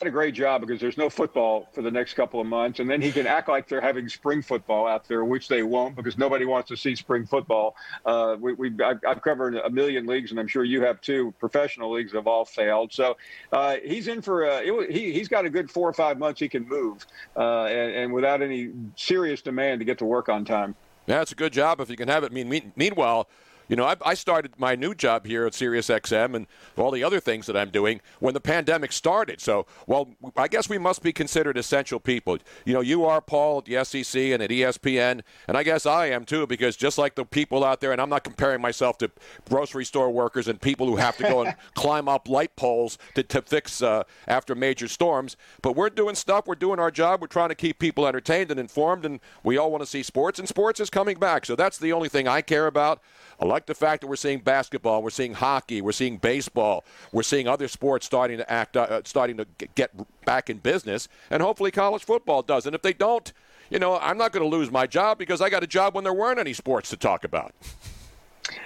Speaker 16: a great job because there's no football for the next couple of months, and then he can act like they're having spring football out there, which they won't because nobody wants to see spring football. Uh, we, we I've, I've, covered a million leagues, and I'm sure you have too. Professional leagues have all failed, so uh, he's in for a, it, he he's got a good four or five months he can move, uh, and, and without any serious demand to get to work on time.
Speaker 1: Yeah, it's a good job if you can have it. Mean, meanwhile, you know, I, I started my new job here at SiriusXM and all the other things that I'm doing when the pandemic started. So, well, I guess we must be considered essential people. You know, you are, Paul, at the SEC and at ESPN, and I guess I am too, because just like the people out there, and I'm not comparing myself to grocery store workers and people who have to go and climb up light poles to, to fix uh, after major storms, but we're doing stuff, we're doing our job, we're trying to keep people entertained and informed, and we all want to see sports, and sports is coming back. So that's the only thing I care about. I like the fact that we're seeing basketball, we're seeing hockey, we're seeing baseball, we're seeing other sports starting to act, uh, starting to get back in business, and hopefully college football does. And if they don't, you know, I'm not going to lose my job because I got a job when there weren't any sports to talk about.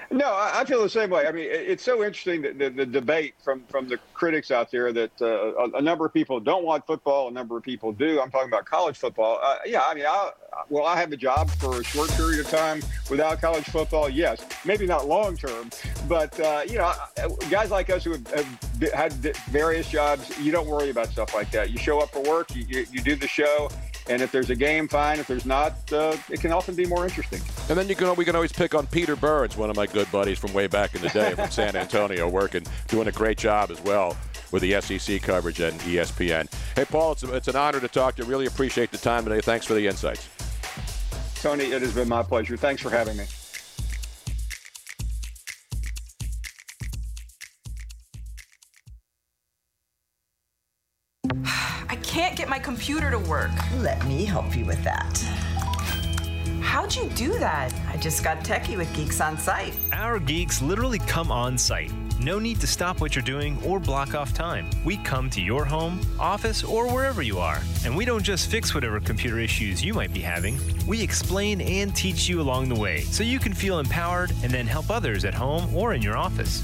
Speaker 16: No, I feel the same way. I mean, it's so interesting the, the, the debate from from the critics out there that uh, a, a, number of people don't want football, a number of people do. I'm talking about college football. Uh, yeah, I mean, I, I have a job for a short period of time without college football? Yes, maybe not long term, but uh, you know, guys like us who have, have, had various jobs, you don't worry about stuff like that. You show up for work, you, you, you do the show, and if there's a game, fine. If there's not, uh, it can often be more interesting.
Speaker 1: And then you can we can always pick on Peter Burns, one of my good buddies from way back in the day from San Antonio, working doing a great job as well with the SEC coverage and ESPN. Hey, Paul, it's, it's an honor to talk to you. Really appreciate the time today. Thanks for the insights.
Speaker 16: Tony, it has been my pleasure. Thanks for having me.
Speaker 8: Can't get my computer to work.
Speaker 9: Let me help you with that.
Speaker 8: How'd you do that?
Speaker 9: I just got techie with Geeks on Site.
Speaker 10: Our geeks literally come on site. No need to stop what you're doing or block off time. We come to your home, office, or wherever you are. And we don't just fix whatever computer issues you might be having, we explain and teach you along the way so you can feel empowered and then help others at home or in your office.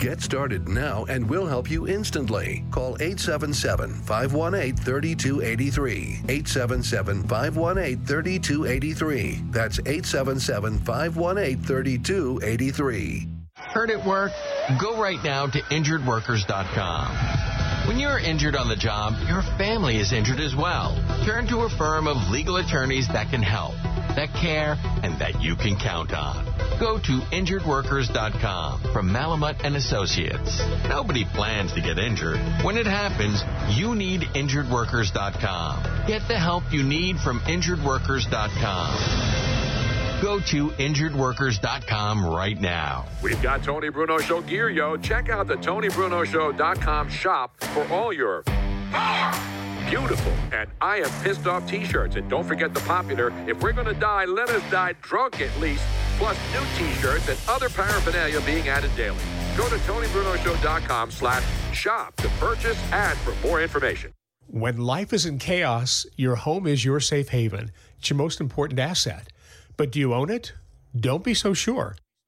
Speaker 11: Get started now and we'll help you instantly. Call 877 518 3283. 877 518 3283. That's 877 518 3283.
Speaker 17: Heard it work
Speaker 12: Go right now to injuredworkers.com. When you're injured on the job, your family is injured as well. Turn to a firm of legal attorneys that can help, that care, and that you can count on. Go to injuredworkers.com from Malamut and Associates. Nobody plans to get injured. When it happens, you need injuredworkers.com. Get the help you need from injuredworkers.com. Go to injuredworkers.com right now.
Speaker 1: We've got Tony Bruno Show gear, yo. Check out the TonyBrunoShow.com shop for all your beautiful and I am pissed off t-shirts. And don't forget the popular, if we're to die, let us die drunk at least, plus new t-shirts and other paraphernalia being added daily. Go to TonyBrunoShow.com slash shop to purchase and for more information.
Speaker 13: When life is in chaos, your home is your safe haven. It's your most important asset. But do you own it? Don't be so sure.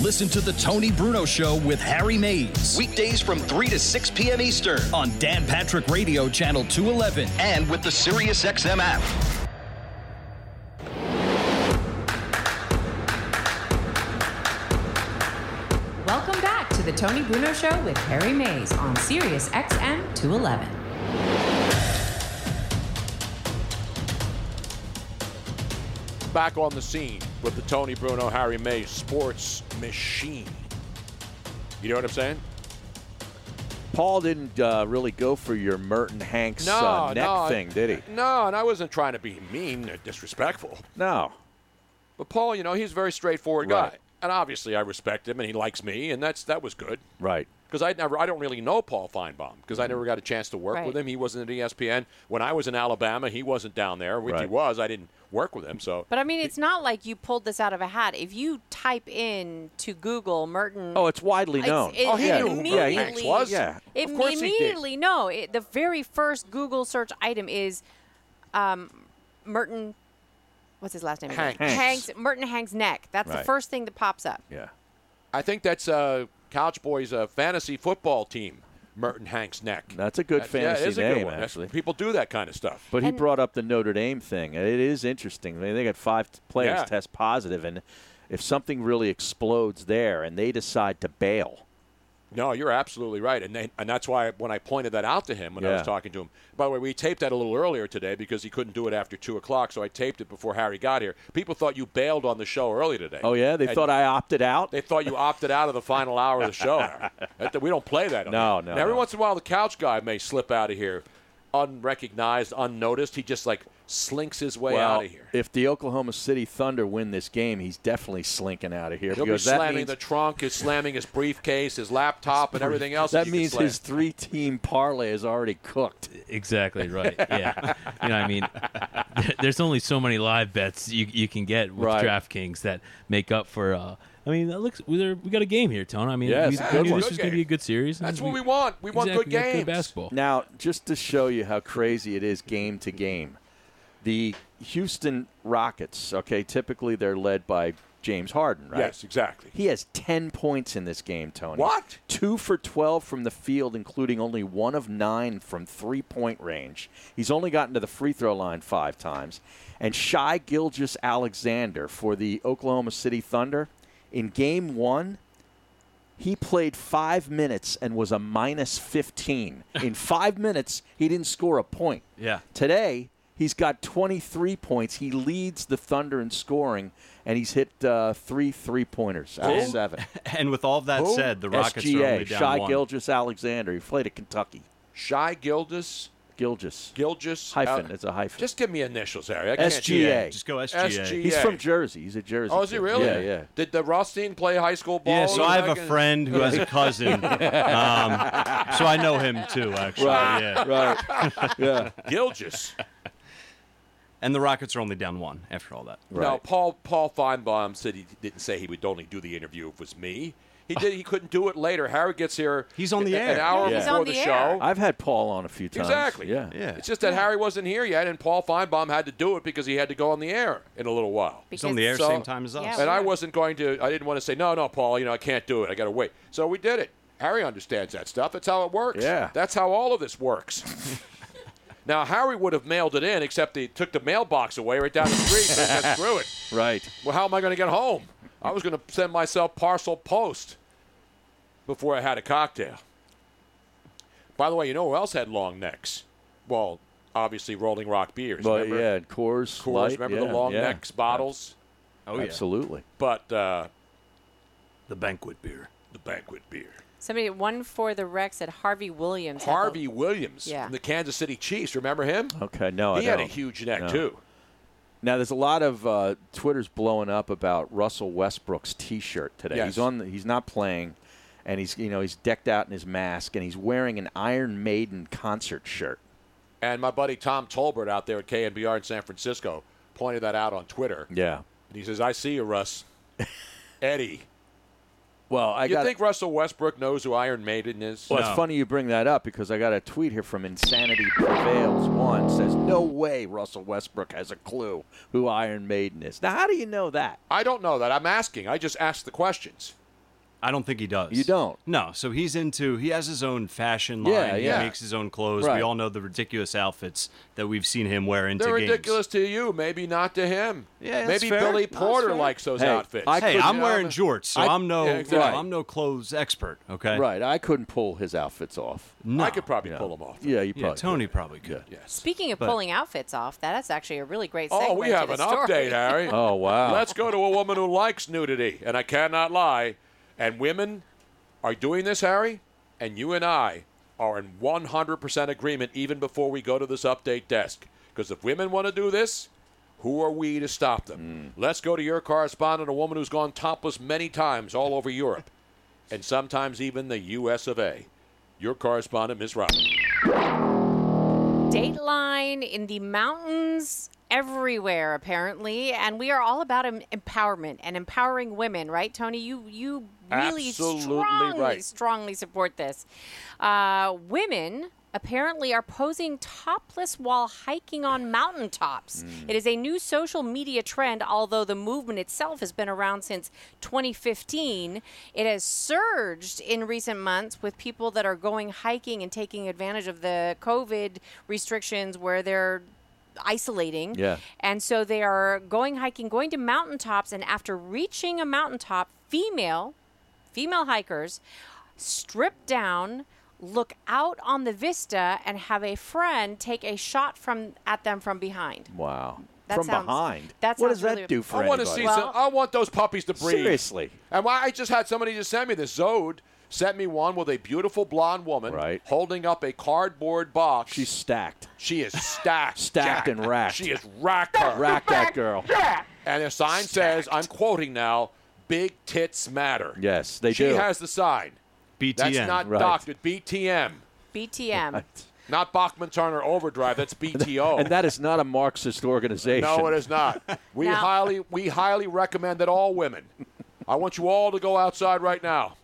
Speaker 14: Listen to the Tony Bruno Show with Harry Mayes.
Speaker 15: Weekdays from 3 to 6 p.m. Eastern
Speaker 14: on Dan Patrick Radio, Channel 211.
Speaker 15: and with the SiriusXM app.
Speaker 2: Welcome back to the Tony Bruno Show with Harry Mayes on Sirius XM 211.
Speaker 1: Back on the scene with the Tony Bruno, Harry May sports machine. You know what I'm saying?
Speaker 3: Paul didn't uh, really go for your Merton Hanks
Speaker 1: No,
Speaker 3: uh, neck
Speaker 1: no,
Speaker 3: thing, did he?
Speaker 1: No, and I wasn't trying to be mean or disrespectful.
Speaker 3: No.
Speaker 1: But Paul, you know, he's a very straightforward guy. And obviously I respect him and he likes me and that's that was good.
Speaker 3: Right.
Speaker 1: Because I never I don't really know Paul Finebaum because I never got a chance to work
Speaker 5: Right.
Speaker 1: with him. He wasn't at ESPN. When I was in Alabama, he wasn't down there. Which he was. I didn't work with him. So
Speaker 5: But I mean, it's not like you pulled this out of a hat. If you type in to Google Merton,
Speaker 3: Oh, it's widely
Speaker 5: It's-
Speaker 3: known.
Speaker 5: it-
Speaker 1: Oh, he
Speaker 5: it
Speaker 1: knew who Merton Hanks
Speaker 5: immediately-
Speaker 1: was.
Speaker 3: Yeah.
Speaker 5: It
Speaker 1: Of course he did.
Speaker 5: immediately no. It, the very first Google search item is um, Merton. What's his last name? again?
Speaker 1: Hanks.
Speaker 5: Hanks. Merton Hanks' neck. That's the first thing that pops up.
Speaker 3: Yeah.
Speaker 1: I think that's uh, Couch Boys' uh, fantasy football team, Merton Hanks Neck.
Speaker 3: That's a good
Speaker 1: That-
Speaker 3: fantasy
Speaker 1: yeah, it is a
Speaker 3: name,
Speaker 1: good one. That's-
Speaker 3: actually.
Speaker 1: People do that kind of stuff.
Speaker 3: But he
Speaker 5: And-
Speaker 3: brought up the Notre Dame thing. It is interesting. I mean, they got five players
Speaker 1: Yeah.
Speaker 3: test positive, and if something really explodes there and they decide to bail,
Speaker 1: No, you're absolutely right, and they, and that's why when I pointed that out to him when I was talking to him. By the way, we taped that a little earlier today because he couldn't do it after two o'clock, so I taped it before Harry got here. People thought you bailed on the show early today.
Speaker 3: oh yeah, they
Speaker 1: And
Speaker 3: thought I opted out.
Speaker 1: They thought you opted out of the final hour of the show. We don't play that.
Speaker 3: No, no,
Speaker 1: Now, every
Speaker 3: no.
Speaker 1: once in a while, the couch guy may slip out of here, unrecognized, unnoticed. He just like slinks his way
Speaker 3: well,
Speaker 1: out of here.
Speaker 3: if the Oklahoma City Thunder win this game, he's definitely slinking out of here
Speaker 1: He'll be
Speaker 3: because that
Speaker 1: slamming
Speaker 3: means
Speaker 1: the trunk, is slamming his briefcase, his laptop, and everything else.
Speaker 3: that
Speaker 1: you can
Speaker 3: means his three-team parlay is already cooked.
Speaker 4: Exactly right. Yeah. you know, I mean, there's only so many live bets you you can get with
Speaker 3: Right.
Speaker 4: DraftKings that make up for. Uh, I mean, that looks we we got a game here, Tony. I mean,
Speaker 3: Yes,
Speaker 4: we,
Speaker 3: good
Speaker 4: we knew
Speaker 3: one.
Speaker 4: this
Speaker 1: Good
Speaker 4: going to be a good series. and
Speaker 1: That's what we want. We want
Speaker 4: exactly,
Speaker 1: good
Speaker 4: we got
Speaker 1: games.
Speaker 4: basketball.
Speaker 3: Now, just to show you how crazy it is game to game, the Houston Rockets, okay, typically they're led by James Harden, right?
Speaker 1: Yes, exactly.
Speaker 3: He has 10 points in this game, Tony.
Speaker 1: What?
Speaker 3: Two for 12 from the field, including only one of nine from three point range. He's only gotten to the free throw line five times. And Shai Gilgeous-Alexander for the Oklahoma City Thunder, in game one, he played five minutes and was a minus 15. In five minutes, he didn't score a point.
Speaker 7: Yeah.
Speaker 3: Today, he's got 23 points. He leads the Thunder in scoring, and he's hit uh, three three pointers out of
Speaker 7: And-
Speaker 3: seven.
Speaker 7: And with all of that
Speaker 1: Who?
Speaker 7: said, the Rockets are only down
Speaker 3: Shai
Speaker 7: one.
Speaker 3: Gilgeous-Alexander. He played at Kentucky.
Speaker 1: Shai Gildas
Speaker 3: Gilgeous.
Speaker 1: Gilgeous.
Speaker 3: Hyphen.
Speaker 1: Uh,
Speaker 3: it's a hyphen.
Speaker 1: Just give me initials, Harry. I can't
Speaker 3: SGA.
Speaker 7: Just go
Speaker 1: SGA.
Speaker 3: He's from Jersey. He's a Jersey.
Speaker 1: Oh, is he really?
Speaker 3: Yeah, yeah.
Speaker 1: Did the Rothstein play high school ball?
Speaker 7: Yeah, so I have a
Speaker 1: back in-
Speaker 7: friend who has a cousin, um, so I know him too. Actually,
Speaker 3: Right,
Speaker 7: yeah,
Speaker 3: right. Yeah.
Speaker 1: Gilgeous.
Speaker 7: And the Rockets are only down one after all that.
Speaker 1: No, Paul Paul Finebaum said he didn't say he would only do the interview if it was me. He did. He couldn't do it later. Harry gets here.
Speaker 7: He's on the
Speaker 1: a-
Speaker 7: air.
Speaker 1: an hour
Speaker 3: Yeah.
Speaker 1: before the, show.
Speaker 3: I've had Paul on a few times.
Speaker 1: Exactly.
Speaker 3: Yeah.
Speaker 7: Yeah.
Speaker 1: It's just that Harry wasn't here yet, and Paul Finebaum had to do it because he had to go on the air in a little while.
Speaker 7: He's on the air
Speaker 1: So-
Speaker 7: same time as us.
Speaker 5: Yeah,
Speaker 1: and I wasn't going to. I didn't want to say no, no, Paul. You know, I can't do it. I got to wait. So we did it. Harry understands that stuff. That's how it works.
Speaker 3: Yeah.
Speaker 1: That's how all of this works. now Harry would have mailed it in, except he took the mailbox away right down the street. so he said, Screw it.
Speaker 3: Right.
Speaker 1: Well, how am I going to get home? I was going to send myself parcel post before I had a cocktail. By the way, you know who else had long necks? Well, obviously Rolling Rock beers.
Speaker 3: Well,
Speaker 1: remember?
Speaker 3: yeah, and Coors,
Speaker 1: Coors.
Speaker 3: Light,
Speaker 1: remember
Speaker 3: yeah,
Speaker 1: the long
Speaker 3: yeah.
Speaker 1: necks bottles?
Speaker 7: Oh yeah,
Speaker 3: Absolutely.
Speaker 1: But uh,
Speaker 7: the banquet beer.
Speaker 1: the banquet beer.
Speaker 5: Somebody one for the Rex at Harvey Williams. had the-
Speaker 1: Harvey Williams
Speaker 5: Yeah.
Speaker 1: from the Kansas City Chiefs. Remember him?
Speaker 3: Okay, no, I know.
Speaker 1: he
Speaker 3: I
Speaker 1: had a
Speaker 3: don't.
Speaker 1: huge neck
Speaker 3: No.
Speaker 1: too.
Speaker 3: Now there's a lot of uh, Twitter's blowing up about Russell Westbrook's T-shirt today.
Speaker 1: Yes.
Speaker 3: He's on. The, he's not playing, and he's you know he's decked out in his mask, and he's wearing an Iron Maiden concert shirt.
Speaker 1: And my buddy Tom Tolbert out there at KNBR in San Francisco pointed that out on Twitter.
Speaker 3: Yeah.
Speaker 1: And he says, "I see you, Russ." Eddie.
Speaker 3: Well, I
Speaker 1: you
Speaker 3: got.
Speaker 1: think Russell Westbrook knows who Iron Maiden is?
Speaker 3: Well, it's funny you bring that up because I got a tweet here from Insanity Prevails One says, "No way Russell Westbrook has a clue who Iron Maiden is." Now, how do you know that?
Speaker 1: I don't know that. I'm asking. I just asked the questions.
Speaker 7: I don't think he does.
Speaker 3: You don't?
Speaker 7: No. So he's into. He has his own fashion line.
Speaker 3: Yeah,
Speaker 7: he
Speaker 3: yeah.
Speaker 7: makes his own clothes.
Speaker 1: Right.
Speaker 7: We all know the ridiculous outfits that we've seen him wear into
Speaker 1: They're
Speaker 7: games.
Speaker 1: ridiculous to you, maybe not to him.
Speaker 7: Yeah, that's
Speaker 1: maybe
Speaker 7: fair.
Speaker 1: Billy Porter
Speaker 7: fair.
Speaker 1: likes those
Speaker 3: Hey,
Speaker 1: outfits.
Speaker 3: I
Speaker 7: Hey,
Speaker 3: couldn't-
Speaker 7: I'm wearing jorts, so
Speaker 3: I-
Speaker 7: I'm no.
Speaker 1: Yeah, exactly.
Speaker 7: I'm no clothes expert. Okay.
Speaker 3: Right, I couldn't pull his outfits off.
Speaker 7: No.
Speaker 1: I could probably
Speaker 3: Yeah.
Speaker 1: pull them off.
Speaker 3: Yeah, you
Speaker 7: Yeah,
Speaker 3: probably.
Speaker 7: Tony probably could.
Speaker 1: Yes.
Speaker 5: Speaking of
Speaker 7: But-
Speaker 5: pulling outfits off, that's actually a really great oh, segue
Speaker 1: Oh, we
Speaker 5: to
Speaker 1: have
Speaker 5: the
Speaker 1: an
Speaker 5: story.
Speaker 1: update, Harry.
Speaker 3: Oh wow.
Speaker 1: Let's go to a woman who likes nudity, and I cannot lie. And women are doing this, Harry, and you and I are in 100% agreement even before we go to this update desk. Because if women want to do this, who are we to stop them? Mm. Let's go to your correspondent, a woman who's gone topless many times all over Europe, and sometimes even the U.S. of A. Your correspondent, Ms. Robin.
Speaker 5: Dateline in the mountains everywhere apparently and we are all about em- empowerment and empowering women right tony? You you really
Speaker 1: Absolutely
Speaker 5: strongly
Speaker 1: right.
Speaker 5: strongly support this. Uh, women apparently are posing topless while hiking on mountaintops
Speaker 1: Hmm.
Speaker 5: it is a new social media trend although the movement itself has been around since 2015 it has surged in recent months with people that are going hiking and taking advantage of the covid restrictions where they're isolating
Speaker 3: Yeah.
Speaker 5: and so they are going hiking going to mountaintops and after reaching a mountaintop female female hikers strip down look out on the vista and have a friend take a shot from at them from behind
Speaker 3: Wow.
Speaker 5: That
Speaker 3: From
Speaker 5: sounds-
Speaker 3: behind.
Speaker 5: that
Speaker 3: what
Speaker 5: sounds
Speaker 3: does that do for
Speaker 1: I want to see
Speaker 5: Well-
Speaker 1: some. I want those puppies to breathe.
Speaker 3: Seriously.
Speaker 1: And why I just had somebody just send me this. Zode sent me one with a beautiful blonde woman
Speaker 3: Right.
Speaker 1: holding up a cardboard box.
Speaker 3: She's stacked.
Speaker 1: she is stacked,
Speaker 3: Stacked
Speaker 1: Jack.
Speaker 3: and racked.
Speaker 1: She is racked her.
Speaker 3: Rack that girl.
Speaker 1: And the sign says, I'm quoting now, "Big tits matter."
Speaker 3: Yes, they
Speaker 1: she
Speaker 3: do.
Speaker 1: She has the sign.
Speaker 7: BTN.
Speaker 1: That's not
Speaker 3: Right.
Speaker 1: doctored. BTM,
Speaker 5: btm
Speaker 1: not Bachman Turner Overdrive. That's BTO.
Speaker 3: And that is not a Marxist organization.
Speaker 1: No, it is not. We
Speaker 5: Now-
Speaker 1: highly we highly recommend that all women. I want you all to go outside right now.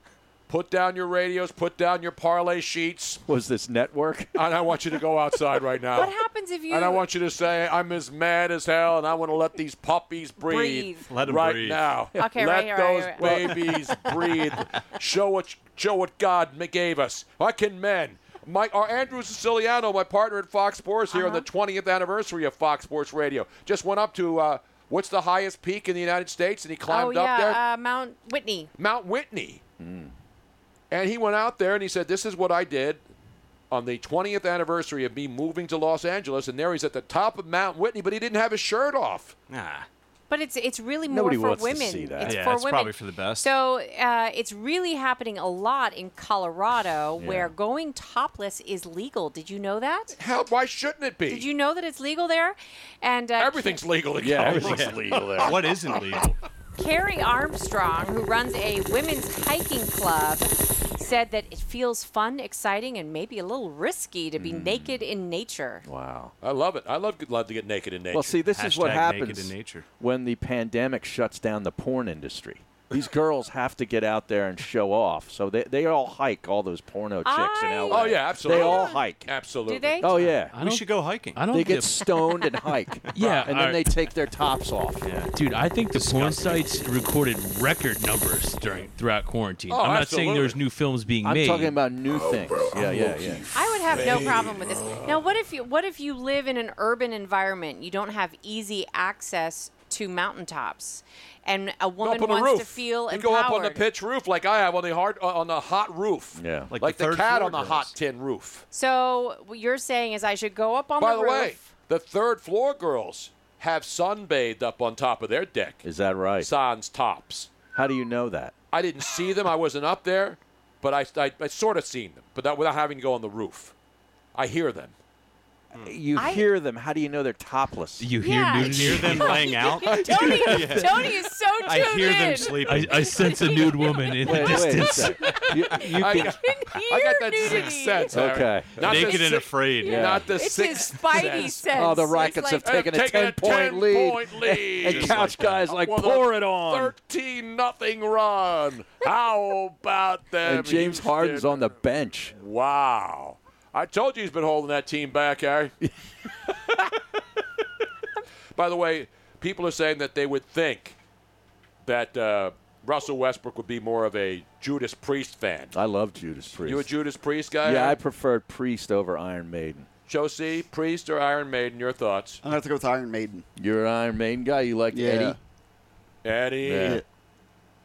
Speaker 1: Put down your radios, put down your parlay sheets,
Speaker 3: Was this network?
Speaker 1: and I want you to go outside right now.
Speaker 5: what happens if you
Speaker 1: And I want you to say, I'm as mad as hell, and I want to let these puppies breathe,
Speaker 7: Let them Breathe.
Speaker 1: Right
Speaker 7: breathe.
Speaker 1: Now.
Speaker 5: Okay,
Speaker 1: let
Speaker 5: right here,
Speaker 1: those
Speaker 5: right here, right
Speaker 1: babies breathe. Show what show what God ma- gave us. Why can men? My, our Andrew Siciliano, my partner at Fox Sports here on the 20th anniversary of Fox Sports Radio, just went up to uh, what's the highest peak in the United States, and he
Speaker 5: oh
Speaker 1: climbed up there.
Speaker 5: yeah uh, mount whitney
Speaker 1: Mount Whitney. And he went out there and he said, This is what I did on the 20th anniversary of me moving to Los Angeles. And there he's at the top of Mount Whitney, but he didn't have his shirt off.
Speaker 7: Nah.
Speaker 5: But it's it's really more
Speaker 3: Nobody
Speaker 5: for
Speaker 3: wants to
Speaker 5: women.
Speaker 3: see that.
Speaker 5: It's
Speaker 7: Yeah,
Speaker 5: for
Speaker 7: it's
Speaker 5: women.
Speaker 7: probably for the best.
Speaker 5: So uh, it's really happening a lot in Colorado,
Speaker 3: Yeah.
Speaker 5: where going topless is legal. Did you know that?
Speaker 1: How? Why shouldn't it be?
Speaker 5: Did you know that it's legal there? And uh,
Speaker 1: Everything's legal. In
Speaker 3: Yeah,
Speaker 1: Colorado.
Speaker 3: everything's legal there.
Speaker 7: What isn't legal?
Speaker 5: Carrie Armstrong, who runs a women's hiking club, said that it feels fun, exciting, and maybe a little risky to be
Speaker 3: Hmm.
Speaker 5: naked in nature.
Speaker 3: Wow.
Speaker 1: I love it. I love love to get naked in nature.
Speaker 3: Well, see, this is what
Speaker 7: Hashtag naked
Speaker 3: happens
Speaker 7: in nature.
Speaker 3: when the pandemic shuts down the porn industry. These girls have to get out there and show off. So they, they all hike, all those porno chicks in LA.
Speaker 1: Oh yeah, absolutely.
Speaker 3: They all hike.
Speaker 1: Absolutely.
Speaker 5: Do they?
Speaker 3: Oh, yeah.
Speaker 4: I
Speaker 7: We
Speaker 4: don't-
Speaker 7: should go hiking.
Speaker 4: I don't
Speaker 3: They get
Speaker 4: give-
Speaker 3: stoned and hike.
Speaker 4: Yeah,
Speaker 3: And then
Speaker 4: I-
Speaker 3: they take their tops off.
Speaker 4: Yeah, dude, I think the porn sites recorded record numbers during throughout quarantine.
Speaker 1: Oh,
Speaker 4: I'm not saying
Speaker 1: absolutely.
Speaker 4: there's new films being made.
Speaker 3: I'm
Speaker 4: made.
Speaker 3: talking about new things. Yeah, yeah, yeah.
Speaker 5: I would have no problem with this. Now, what if you what if you live in an urban environment? You don't have easy access to mountaintops, and a
Speaker 1: Go
Speaker 5: woman
Speaker 1: up on the
Speaker 5: wants
Speaker 1: roof.
Speaker 5: to feel
Speaker 1: you
Speaker 5: empowered.
Speaker 1: go up on the pitch roof like I have on the hard uh, on the hot roof.
Speaker 3: Yeah.
Speaker 1: Like,
Speaker 7: Like the
Speaker 1: the, cat on the
Speaker 7: girls.
Speaker 1: hot tin roof.
Speaker 5: So what you're saying is I should go up on
Speaker 1: By
Speaker 5: the,
Speaker 1: the
Speaker 5: roof.
Speaker 1: way, the third floor girls have sunbathed up on top of their deck.
Speaker 3: Is that right?
Speaker 1: Sans tops.
Speaker 3: How do you know that?
Speaker 1: I didn't see them. I wasn't up there, but I, I, I sort of seen them, but not, without having to go on the roof. I hear them. Mm.
Speaker 3: You
Speaker 5: I-
Speaker 3: hear them. How do you know they're topless?
Speaker 4: You hear
Speaker 5: Yeah.
Speaker 4: nudity?
Speaker 7: Hear them laying out.
Speaker 5: Tony, Tony is so tuned
Speaker 7: I hear them sleeping.
Speaker 4: I, I sense a nude woman in the
Speaker 3: Wait, wait
Speaker 4: distance.
Speaker 3: You, you
Speaker 1: I
Speaker 3: can,
Speaker 1: got, I got
Speaker 5: hear
Speaker 1: that
Speaker 5: nudity.
Speaker 1: sixth sense. Harry.
Speaker 3: Okay.
Speaker 1: Not the
Speaker 7: Naked and
Speaker 1: six-
Speaker 7: afraid.
Speaker 3: Yeah.
Speaker 1: Not the
Speaker 5: It's his spidey
Speaker 1: sense.
Speaker 5: sense.
Speaker 3: oh, the
Speaker 5: It's
Speaker 3: Rockets have taken a
Speaker 1: Taking a
Speaker 3: 10-point lead.
Speaker 1: 10-point lead.
Speaker 3: And
Speaker 1: Just
Speaker 3: couch
Speaker 1: like
Speaker 3: guys like,
Speaker 1: With
Speaker 3: pour it on.
Speaker 1: 13 nothing run. How about that?
Speaker 3: And James Harden's on the bench.
Speaker 1: Wow. I told you he's been holding that team back, Harry. By the way, people are saying that they would think that uh, Russell Westbrook would be more of a Judas Priest fan.
Speaker 3: I love Judas Priest.
Speaker 1: You a Judas Priest guy?
Speaker 3: yeah, I
Speaker 1: Harry?
Speaker 3: preferred Priest over Iron Maiden.
Speaker 1: Josie, Priest or Iron Maiden? Your thoughts?
Speaker 6: I'm gonna have to go with Iron Maiden.
Speaker 3: You're an Iron Maiden guy. You like
Speaker 6: Yeah.
Speaker 3: Eddie?
Speaker 1: Eddie.
Speaker 3: Yeah.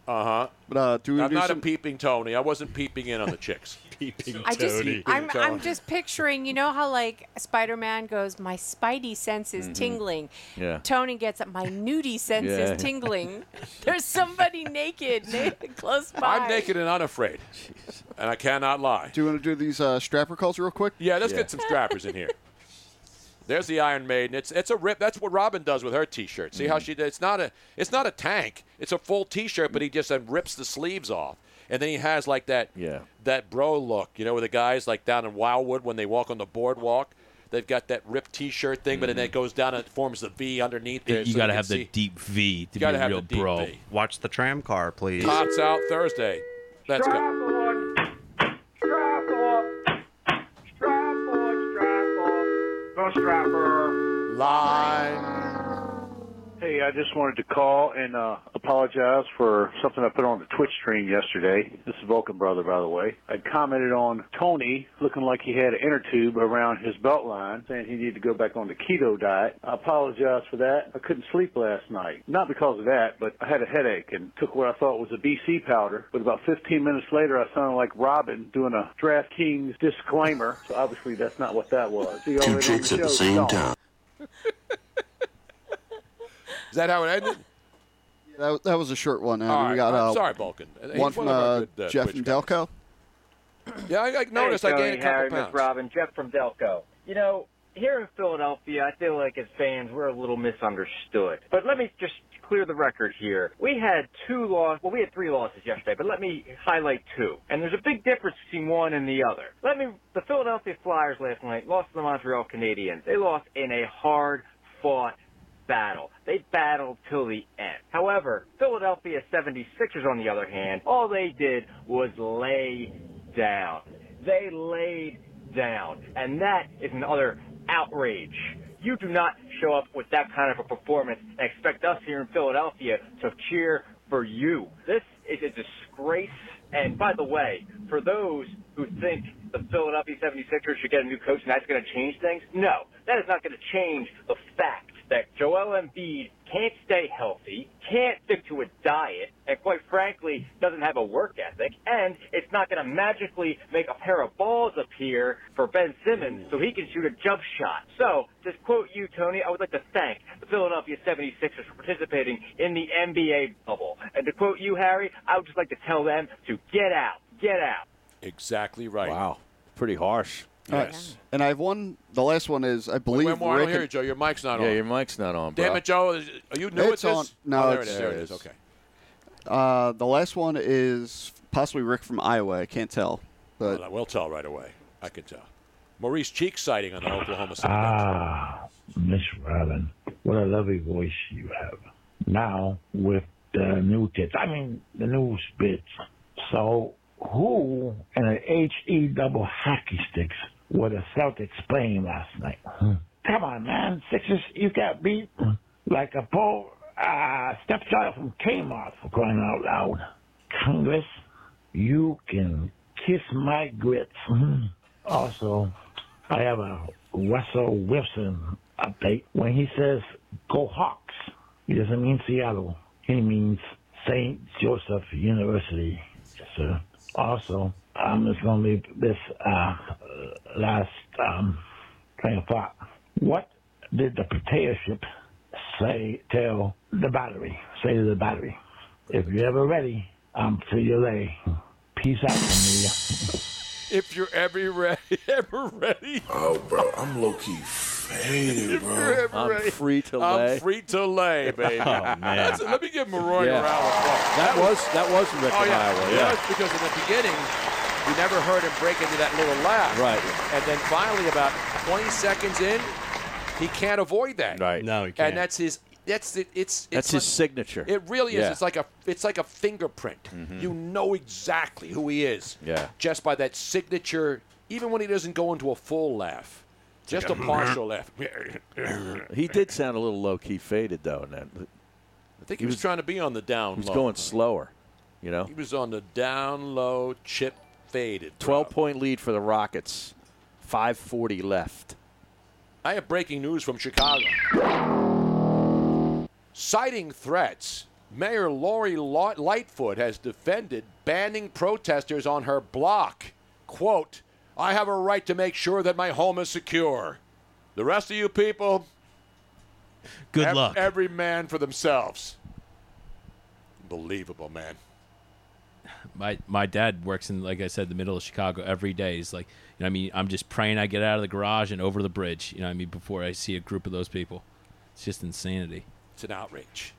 Speaker 1: Uh huh.
Speaker 6: But uh, do we
Speaker 1: I'm
Speaker 6: do
Speaker 1: not
Speaker 6: some?
Speaker 1: a peeping Tony. I wasn't peeping in on the chicks.
Speaker 7: Peeping
Speaker 5: I just,
Speaker 7: Tony.
Speaker 5: I'm, I'm just picturing, you know how like Spider-Man goes, my spidey sense is tingling.
Speaker 3: Mm-hmm. Yeah.
Speaker 5: Tony gets up, my nudie sense
Speaker 3: Yeah.
Speaker 5: is tingling. There's somebody naked, naked close by.
Speaker 1: I'm naked and unafraid, and I cannot lie.
Speaker 6: do you want to do these uh, strapper calls real quick?
Speaker 1: Yeah, let's
Speaker 3: Yeah.
Speaker 1: get some strappers in here. There's the Iron Maiden. It's it's a rip. That's what Robin does with her T-shirt. See how she does? It's not a it's not a tank. It's a full T-shirt, but he just uh, rips the sleeves off, and then he has like that
Speaker 3: Yeah.
Speaker 1: that bro look. You know, where the guys like down in Wildwood when they walk on the boardwalk, they've got that ripped T-shirt thing, but then it mm-hmm. goes down and it forms the V underneath there.
Speaker 4: you
Speaker 1: so
Speaker 4: got to
Speaker 1: can
Speaker 4: have the deep V to be a
Speaker 1: have
Speaker 4: real
Speaker 1: the deep
Speaker 4: bro.
Speaker 1: V.
Speaker 7: Watch the tram car, please.
Speaker 1: Tots out Thursday. Let's go. Line.
Speaker 17: Hey, I just wanted to call and uh, apologize for something I put on the Twitch stream yesterday. This is Vulcan Brother, by the way. I commented on Tony looking like he had an inner tube around his belt line, saying he needed to go back on the keto diet. I apologize for that. I couldn't sleep last night. Not because of that, but I had a headache and took what I thought was a BC powder. But about 15 minutes later, I sounded like Robin doing a DraftKings disclaimer. So obviously, that's not what that was. See
Speaker 18: Two chicks
Speaker 17: the
Speaker 18: at the same time.
Speaker 1: Is that how it ended?
Speaker 6: That, that was a short one. Uh,
Speaker 1: All
Speaker 6: we got
Speaker 1: I'm
Speaker 6: uh,
Speaker 1: sorry, Vulcan. He's
Speaker 6: one from uh,
Speaker 1: good, uh,
Speaker 6: Jeff
Speaker 1: Twitch
Speaker 6: and
Speaker 1: guys.
Speaker 6: Delco.
Speaker 1: Yeah, I, I noticed
Speaker 19: hey,
Speaker 1: I
Speaker 19: Tony,
Speaker 1: gained a couple
Speaker 19: Harry,
Speaker 1: pounds.
Speaker 19: Miss Robin, Jeff from Delco. You know, here in Philadelphia, I feel like as fans, we're a little misunderstood. But let me just clear the record here. We had two losses. Well, we had three losses yesterday, but let me highlight two. And there's a big difference between one and the other. Let me. The Philadelphia Flyers last night lost to the Montreal Canadiens. They lost in a hard-fought battle. They battled till the end. However, Philadelphia 76ers, on the other hand, all they did was lay down. They laid down. And that is another outrage. You do not show up with that kind of a performance and expect us here in Philadelphia to cheer for you. This is a disgrace. And by the way, for those who think the Philadelphia 76ers should get a new coach and that's going to change things, no, that is not going to change the fact that Joel Embiid can't stay healthy, can't stick to a diet, and quite frankly, doesn't have a work ethic, and it's not going to magically make a pair of balls appear for Ben Simmons so he can shoot a jump shot. So, to quote you, Tony, I would like to thank the Philadelphia 76ers for participating in the NBA bubble. And to quote you, Harry, I would just like to tell them to get out, get out.
Speaker 1: Exactly right.
Speaker 3: Wow, pretty harsh.
Speaker 6: All right.
Speaker 1: Yes.
Speaker 6: And I have one. The last one is I believe
Speaker 1: Wait, more, I
Speaker 6: Rick
Speaker 1: don't hear
Speaker 6: and-
Speaker 1: you, Joe. Your mic's not
Speaker 3: yeah,
Speaker 1: on.
Speaker 3: your mic's not on, bro.
Speaker 1: Damn it, Joe. Is- Are you new
Speaker 6: It's
Speaker 1: at this?
Speaker 6: on- no,
Speaker 1: oh, there
Speaker 6: it's-
Speaker 1: it is.
Speaker 6: there
Speaker 1: There
Speaker 6: it
Speaker 1: it is.
Speaker 6: is.
Speaker 1: Okay.
Speaker 6: Uh, the last one is possibly Rick from Iowa. I can't tell, but
Speaker 1: Well, we'll tell right away. I can tell. Maurice Cheek sighting on the Oklahoma City.
Speaker 20: Ah, Miss Robin, what a lovely voice you have. Now with the new tits, I mean the new spits. So who in an HE double hockey sticks were the Celtics playing last night? Come on, man, Sixers, you got beat like a poor uh, stepchild from Kmart for crying out loud. Congress, you can kiss my grits. Also, I have a Russell Wilson update. When he says go Hawks, he doesn't mean Seattle. He means St. Joseph University. Yes, sir. Also, I'm just going to leave this uh, last um, train of thought. What did the potato chip say, tell the battery? Say to the battery, if you're ever ready, I'm to your lay. Peace out, familia.
Speaker 1: If you're ever ready, ever ready.
Speaker 18: Oh, bro, I'm low key faded,
Speaker 1: If
Speaker 18: bro.
Speaker 1: you're ever
Speaker 3: I'm
Speaker 1: ready.
Speaker 3: free to lay.
Speaker 1: I'm free to lay, baby.
Speaker 3: Oh, man.
Speaker 1: That's- let me give Maroy
Speaker 3: Yeah.
Speaker 1: a round of applause.
Speaker 3: That was that was Rick
Speaker 1: Oh yeah,
Speaker 3: Iowa.
Speaker 1: It
Speaker 3: Yeah.
Speaker 1: because in the beginning, you never heard him break into that little laugh.
Speaker 3: Right.
Speaker 1: And then finally, about 20 seconds in, he can't avoid that.
Speaker 3: Right.
Speaker 7: No, he can't.
Speaker 1: And that's his. That's it. It's, it's
Speaker 3: That's
Speaker 1: like-
Speaker 3: his signature.
Speaker 1: It really is.
Speaker 3: Yeah.
Speaker 1: It's like a. It's like a fingerprint. Mm-hmm. You know exactly who he is.
Speaker 3: Yeah.
Speaker 1: Just by that signature, even when he doesn't go into a full laugh, just a partial laugh.
Speaker 3: He did sound a little low key faded though, and that
Speaker 1: I think he, was, trying to be on the down
Speaker 3: he was
Speaker 1: low.
Speaker 3: going slower. You know,
Speaker 1: He was on the down low, chip faded.
Speaker 3: twelve point lead for the Rockets. Five forty left.
Speaker 1: I have breaking news from Chicago. Citing threats, Mayor Lori Lightfoot has defended banning protesters on her block. Quote, I have a right to make sure that my home is secure. The rest of you people,
Speaker 7: Good
Speaker 1: ev-
Speaker 7: luck.
Speaker 1: Every man for themselves. Unbelievable, man.
Speaker 4: My my dad works in like I said the middle of Chicago every day. He's like, you know, what I mean, I'm just praying I get out of the garage and over the bridge. You know, what I mean, before I see a group of those people, it's just insanity.
Speaker 1: It's an outrage.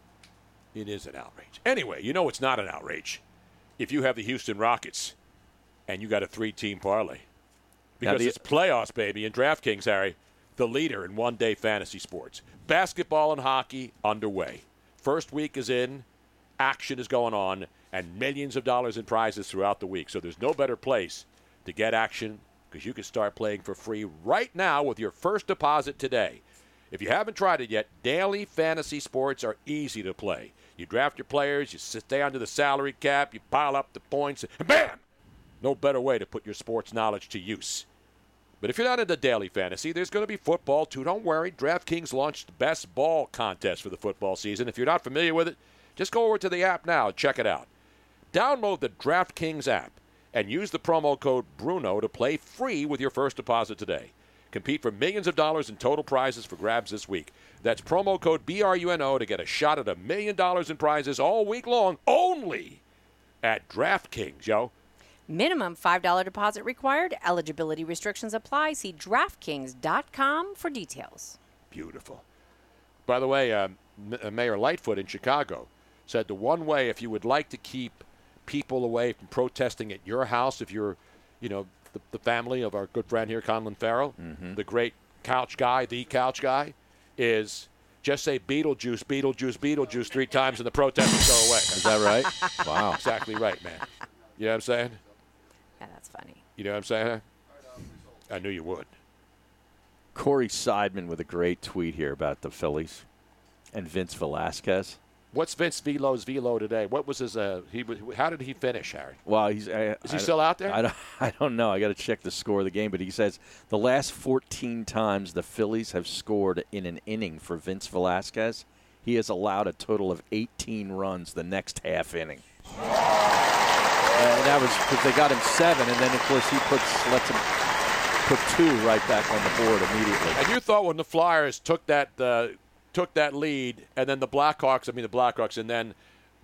Speaker 1: It is an outrage. Anyway, you know it's not an outrage if you have the Houston Rockets and you got a three-team parlay because
Speaker 3: the-
Speaker 1: it's playoffs, baby, and DraftKings, Harry, the leader in one-day fantasy sports. Basketball and hockey underway. First week is in, action is going on, and millions of dollars in prizes throughout the week. So there's no better place to get action because you can start playing for free right now with your first deposit today. If you haven't tried it yet, daily fantasy sports are easy to play. You draft your players, you stay under the salary cap, you pile up the points, and bam! No better way to put your sports knowledge to use. But if you're not into daily fantasy, there's going to be football too. Don't worry. DraftKings launched the best ball contest for the football season. If you're not familiar with it, just go over to the app now and check it out. Download the DraftKings app and use the promo code Bruno to play free with your first deposit today. Compete for millions of dollars in total prizes for grabs this week. That's promo code BRUNO to get a shot at a million dollars in prizes all week long only at DraftKings, yo.
Speaker 5: Minimum $5 deposit required. Eligibility restrictions apply. See DraftKings.com for details.
Speaker 1: Beautiful. By the way, um, M- uh, Mayor Lightfoot in Chicago said the one way if you would like to keep people away from protesting at your house, if you're, you know, the, the family of our good friend here, Conlon Farrell, mm-hmm. the great couch guy, the couch guy, is just say Beetlejuice, Beetlejuice, Beetlejuice three times and the protest will go away.
Speaker 3: Is that right? Wow.
Speaker 1: Exactly right, man. You know what I'm saying?
Speaker 5: Yeah, that's funny.
Speaker 1: You know what I'm saying? I knew you would.
Speaker 3: Corey Seidman with a great tweet here about the Phillies and Vince Velasquez.
Speaker 1: What's Vince Velo's velo today? What was his? Uh, he. How did he finish, Harry?
Speaker 3: Well, he's I,
Speaker 1: Is he
Speaker 3: I-
Speaker 1: still out there?
Speaker 3: I don't, I don't know. I got to check the score of the game, but he says the last 14 times the Phillies have scored in an inning for Vince Velasquez, he has allowed a total of 18 runs the next half inning. And that was because they got him seven, and then of course he puts lets him put two right back on the board immediately.
Speaker 1: And you thought when the Flyers took that uh, took that lead, and then the Blackhawks, I mean the Blackhawks, and then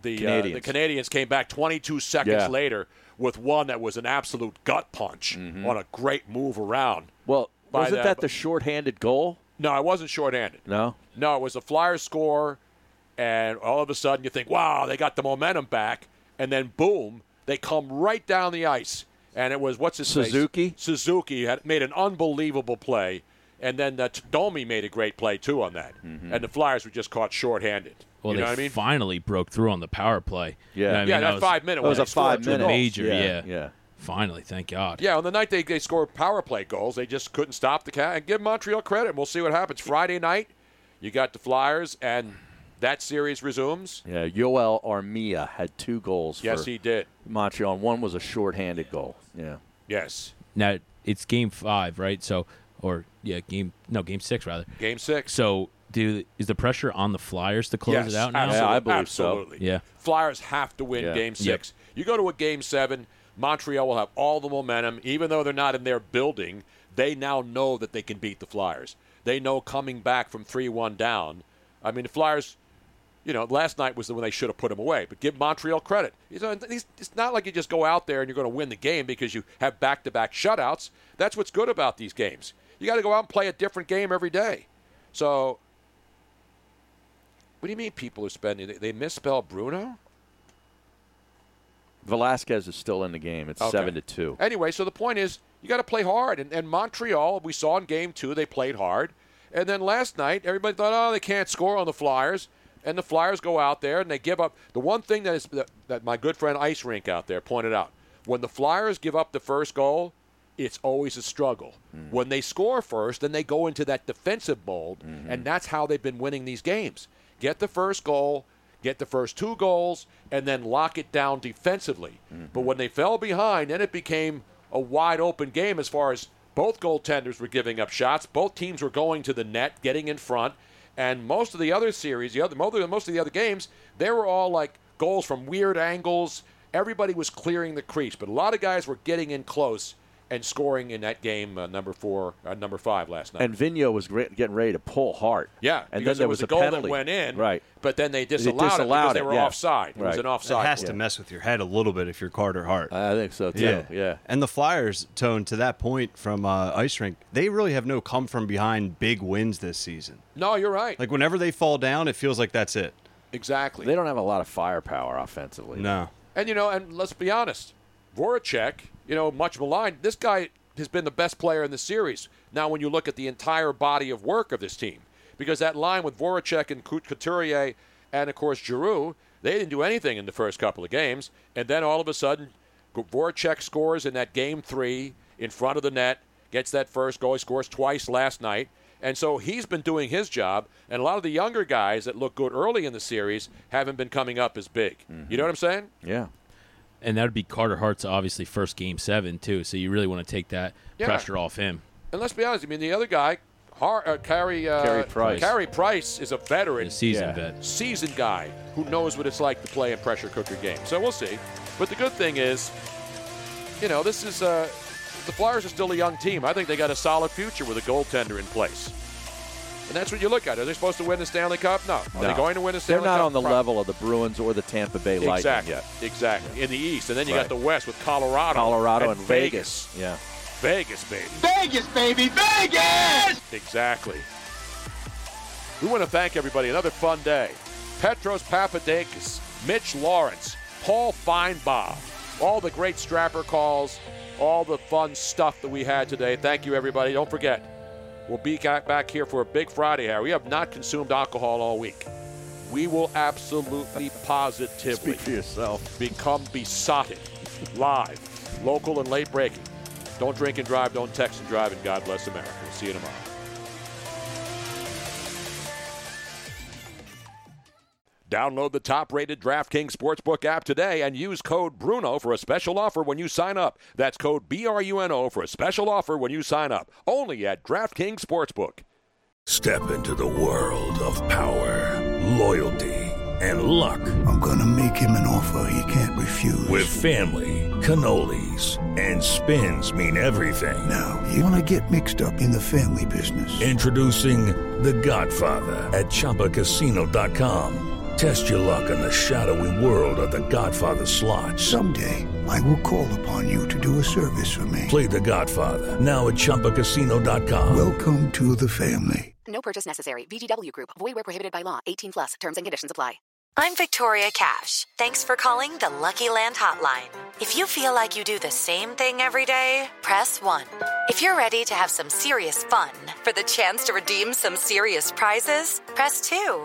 Speaker 1: the uh, the
Speaker 3: Canadiens.
Speaker 1: Canadiens came back 22 seconds
Speaker 3: Yeah.
Speaker 1: later with one that was an absolute gut punch on a great move around.
Speaker 3: Well, wasn't
Speaker 1: the-
Speaker 3: that the shorthanded goal?
Speaker 1: No, it wasn't shorthanded.
Speaker 3: No.
Speaker 1: No, it was a Flyers score, and all of a sudden you think, wow, they got the momentum back, and then boom, they come right down the ice, and it was what's his face?
Speaker 3: Suzuki?
Speaker 1: Suzuki had made an unbelievable play, and then uh, Domi made a great play too on that, and the Flyers were just caught shorthanded.
Speaker 4: Well,
Speaker 1: you
Speaker 4: they
Speaker 1: know what I mean?
Speaker 4: finally broke through on the power play.
Speaker 1: Yeah.
Speaker 4: You know what I
Speaker 1: Yeah,
Speaker 4: mean?
Speaker 1: that
Speaker 4: was-
Speaker 1: five-minute That was a they scored two
Speaker 4: five-minute major.
Speaker 1: Yeah,
Speaker 4: Yeah,
Speaker 3: yeah.
Speaker 4: Finally, thank God.
Speaker 1: Yeah, on the night they, they scored power play goals, they just couldn't stop the cat. And give Montreal credit. and We'll see what happens. Friday night, you got the Flyers, and that series resumes.
Speaker 3: Yeah, Joel Armia had two goals.
Speaker 1: Yes,
Speaker 3: for
Speaker 1: he did.
Speaker 3: Montreal. and One was a shorthanded goal. Yeah.
Speaker 1: Yes.
Speaker 4: Now it's game five, right? So, or yeah, game no, game six rather.
Speaker 1: Game six.
Speaker 4: So, do is the pressure on the Flyers to close
Speaker 1: yes,
Speaker 4: it out now?
Speaker 1: Absolutely, Yeah, I believe absolutely.
Speaker 4: Yeah.
Speaker 1: Flyers have to win
Speaker 4: Yeah.
Speaker 1: game
Speaker 4: Yep.
Speaker 1: six. You go to a game seven, Montreal will have all the momentum. Even though they're not in their building, they now know that they can beat the Flyers. They know coming back from 3 1 down. I mean, the Flyers, you know, last night was the when they should have put them away. But give Montreal credit. You It's not like you just go out there and you're going to win the game because you have back to back shutouts. That's what's good about these games. You got to go out and play a different game every day. So, what do you mean people are spending? They, they misspell Bruno?
Speaker 3: Velasquez is still in the game. It's
Speaker 1: Okay.
Speaker 3: seven to two.
Speaker 1: Anyway, so the point is, you got to play hard. And, and Montreal, we saw in game two, they played hard. And then last night, everybody thought, oh, they can't score on the Flyers. And the Flyers go out there and they give up. The one thing that is that, that my good friend Ice Rink out there pointed out: when the Flyers give up the first goal, it's always a struggle. Mm. When they score first, then they go into that defensive mold, mm-hmm. and that's how they've been winning these games. Get the first goal, get the first two goals, and then lock it down defensively. Mm-hmm. But when they fell behind, then it became a wide open game as far as both goaltenders were giving up shots. Both teams were going to the net, getting in front. And most of the other series, the other most of the- most of the other games, they were all like goals from weird angles. Everybody was clearing the crease, but a lot of guys were getting in close and scoring in that game, uh, number four, uh, number five last night.
Speaker 3: And Vigneault was re- getting ready to pull Hart.
Speaker 1: Yeah,
Speaker 3: and
Speaker 1: because
Speaker 3: then there
Speaker 1: was
Speaker 3: was,
Speaker 1: a goal that went in,
Speaker 3: Right.
Speaker 1: but then they
Speaker 3: They
Speaker 1: disallowed, it because
Speaker 3: disallowed
Speaker 1: they were
Speaker 3: yeah.
Speaker 1: offside. It was an offside.
Speaker 7: It has
Speaker 1: goal.
Speaker 7: to mess with your head a little bit if you're Carter Hart.
Speaker 3: I think so too. Yeah.
Speaker 7: And the Flyers, Tone, to that point from uh, Ice Rink, they really have no come from behind big wins this season.
Speaker 1: No, you're right.
Speaker 7: Like whenever they fall down, it feels like that's it.
Speaker 1: Exactly.
Speaker 3: They don't have a lot of firepower offensively.
Speaker 7: No.
Speaker 1: And you know, and let's be honest, Voracek, you know, much maligned. This guy has been the best player in the series. Now, when you look at the entire body of work of this team, because that line with Voracek and Couturier, and of course Giroux, they didn't do anything in the first couple of games, and then all of a sudden, Voracek scores in that game three in front of the net, gets that first goal. He scores twice last night. And so he's been doing his job, and a lot of the younger guys that look good early in the series haven't been coming up as big. You know what I'm saying?
Speaker 3: Yeah.
Speaker 4: And that would be Carter Hart's obviously first game seven too. So you really want to take that
Speaker 1: Yeah.
Speaker 4: pressure off him.
Speaker 1: And let's be honest. I mean, the other guy, Har- uh, Carey, uh,
Speaker 4: Carey Price.
Speaker 1: Carey Price is a veteran,
Speaker 4: A seasoned Yeah. vet.
Speaker 1: seasoned guy who knows what it's like to play a pressure cooker game. So we'll see. But the good thing is, you know, this is uh, the Flyers are still a young team. I think they got a solid future with a goaltender in place. And that's what you look at. Are they supposed to win the Stanley Cup? No. Are they
Speaker 3: No.
Speaker 1: going to win the Stanley Cup?
Speaker 3: They're not
Speaker 1: Cup?
Speaker 3: on the
Speaker 1: Probably.
Speaker 3: level of the Bruins or the Tampa Bay Lightning
Speaker 1: Exactly.
Speaker 3: yet.
Speaker 1: Exactly. In the East, and then you
Speaker 3: Right.
Speaker 1: got the West with Colorado,
Speaker 3: Colorado
Speaker 1: and
Speaker 3: and Vegas. Yeah.
Speaker 1: Vegas, baby.
Speaker 15: Vegas, baby, Vegas!
Speaker 1: Exactly. We want to thank everybody. Another fun day. Petros Papadakis, Mitch Lawrence, Paul Finebaum, all the great strapper calls, all the fun stuff that we had today. Thank you, everybody. Don't forget, we'll be back back here for a big Friday hour. We have not consumed alcohol all week. We will absolutely positively
Speaker 3: Speak for yourself.
Speaker 1: become besotted live, local and late breaking. Don't drink and drive, don't text and drive, and God bless America. We'll see you tomorrow. Download the top rated DraftKings Sportsbook app today and use code BRUNO for a special offer when you sign up. That's code B R U N O for a special offer when you sign up. Only at DraftKings Sportsbook.
Speaker 18: Step into the world of power,
Speaker 21: loyalty, and luck.
Speaker 22: I'm going to make him an offer he can't refuse.
Speaker 21: With family, cannolis, and spins mean everything.
Speaker 22: Now, you want to get mixed up in the family business.
Speaker 21: Introducing The Godfather at ChumbaCasino.com. Test your luck in the shadowy world of The Godfather slot.
Speaker 22: Someday, I will call upon you to do a service for me.
Speaker 21: Play The Godfather now at ChumbaCasino.com.
Speaker 22: Welcome to the family.
Speaker 23: No purchase necessary. VGW Group. Void where prohibited by law. 18 plus. Terms and conditions apply.
Speaker 24: I'm Victoria Cash. Thanks for calling the Lucky Land Hotline. If you feel like you do the same thing every day, press 1. If you're ready to have some serious fun for the chance to redeem some serious prizes, press 2.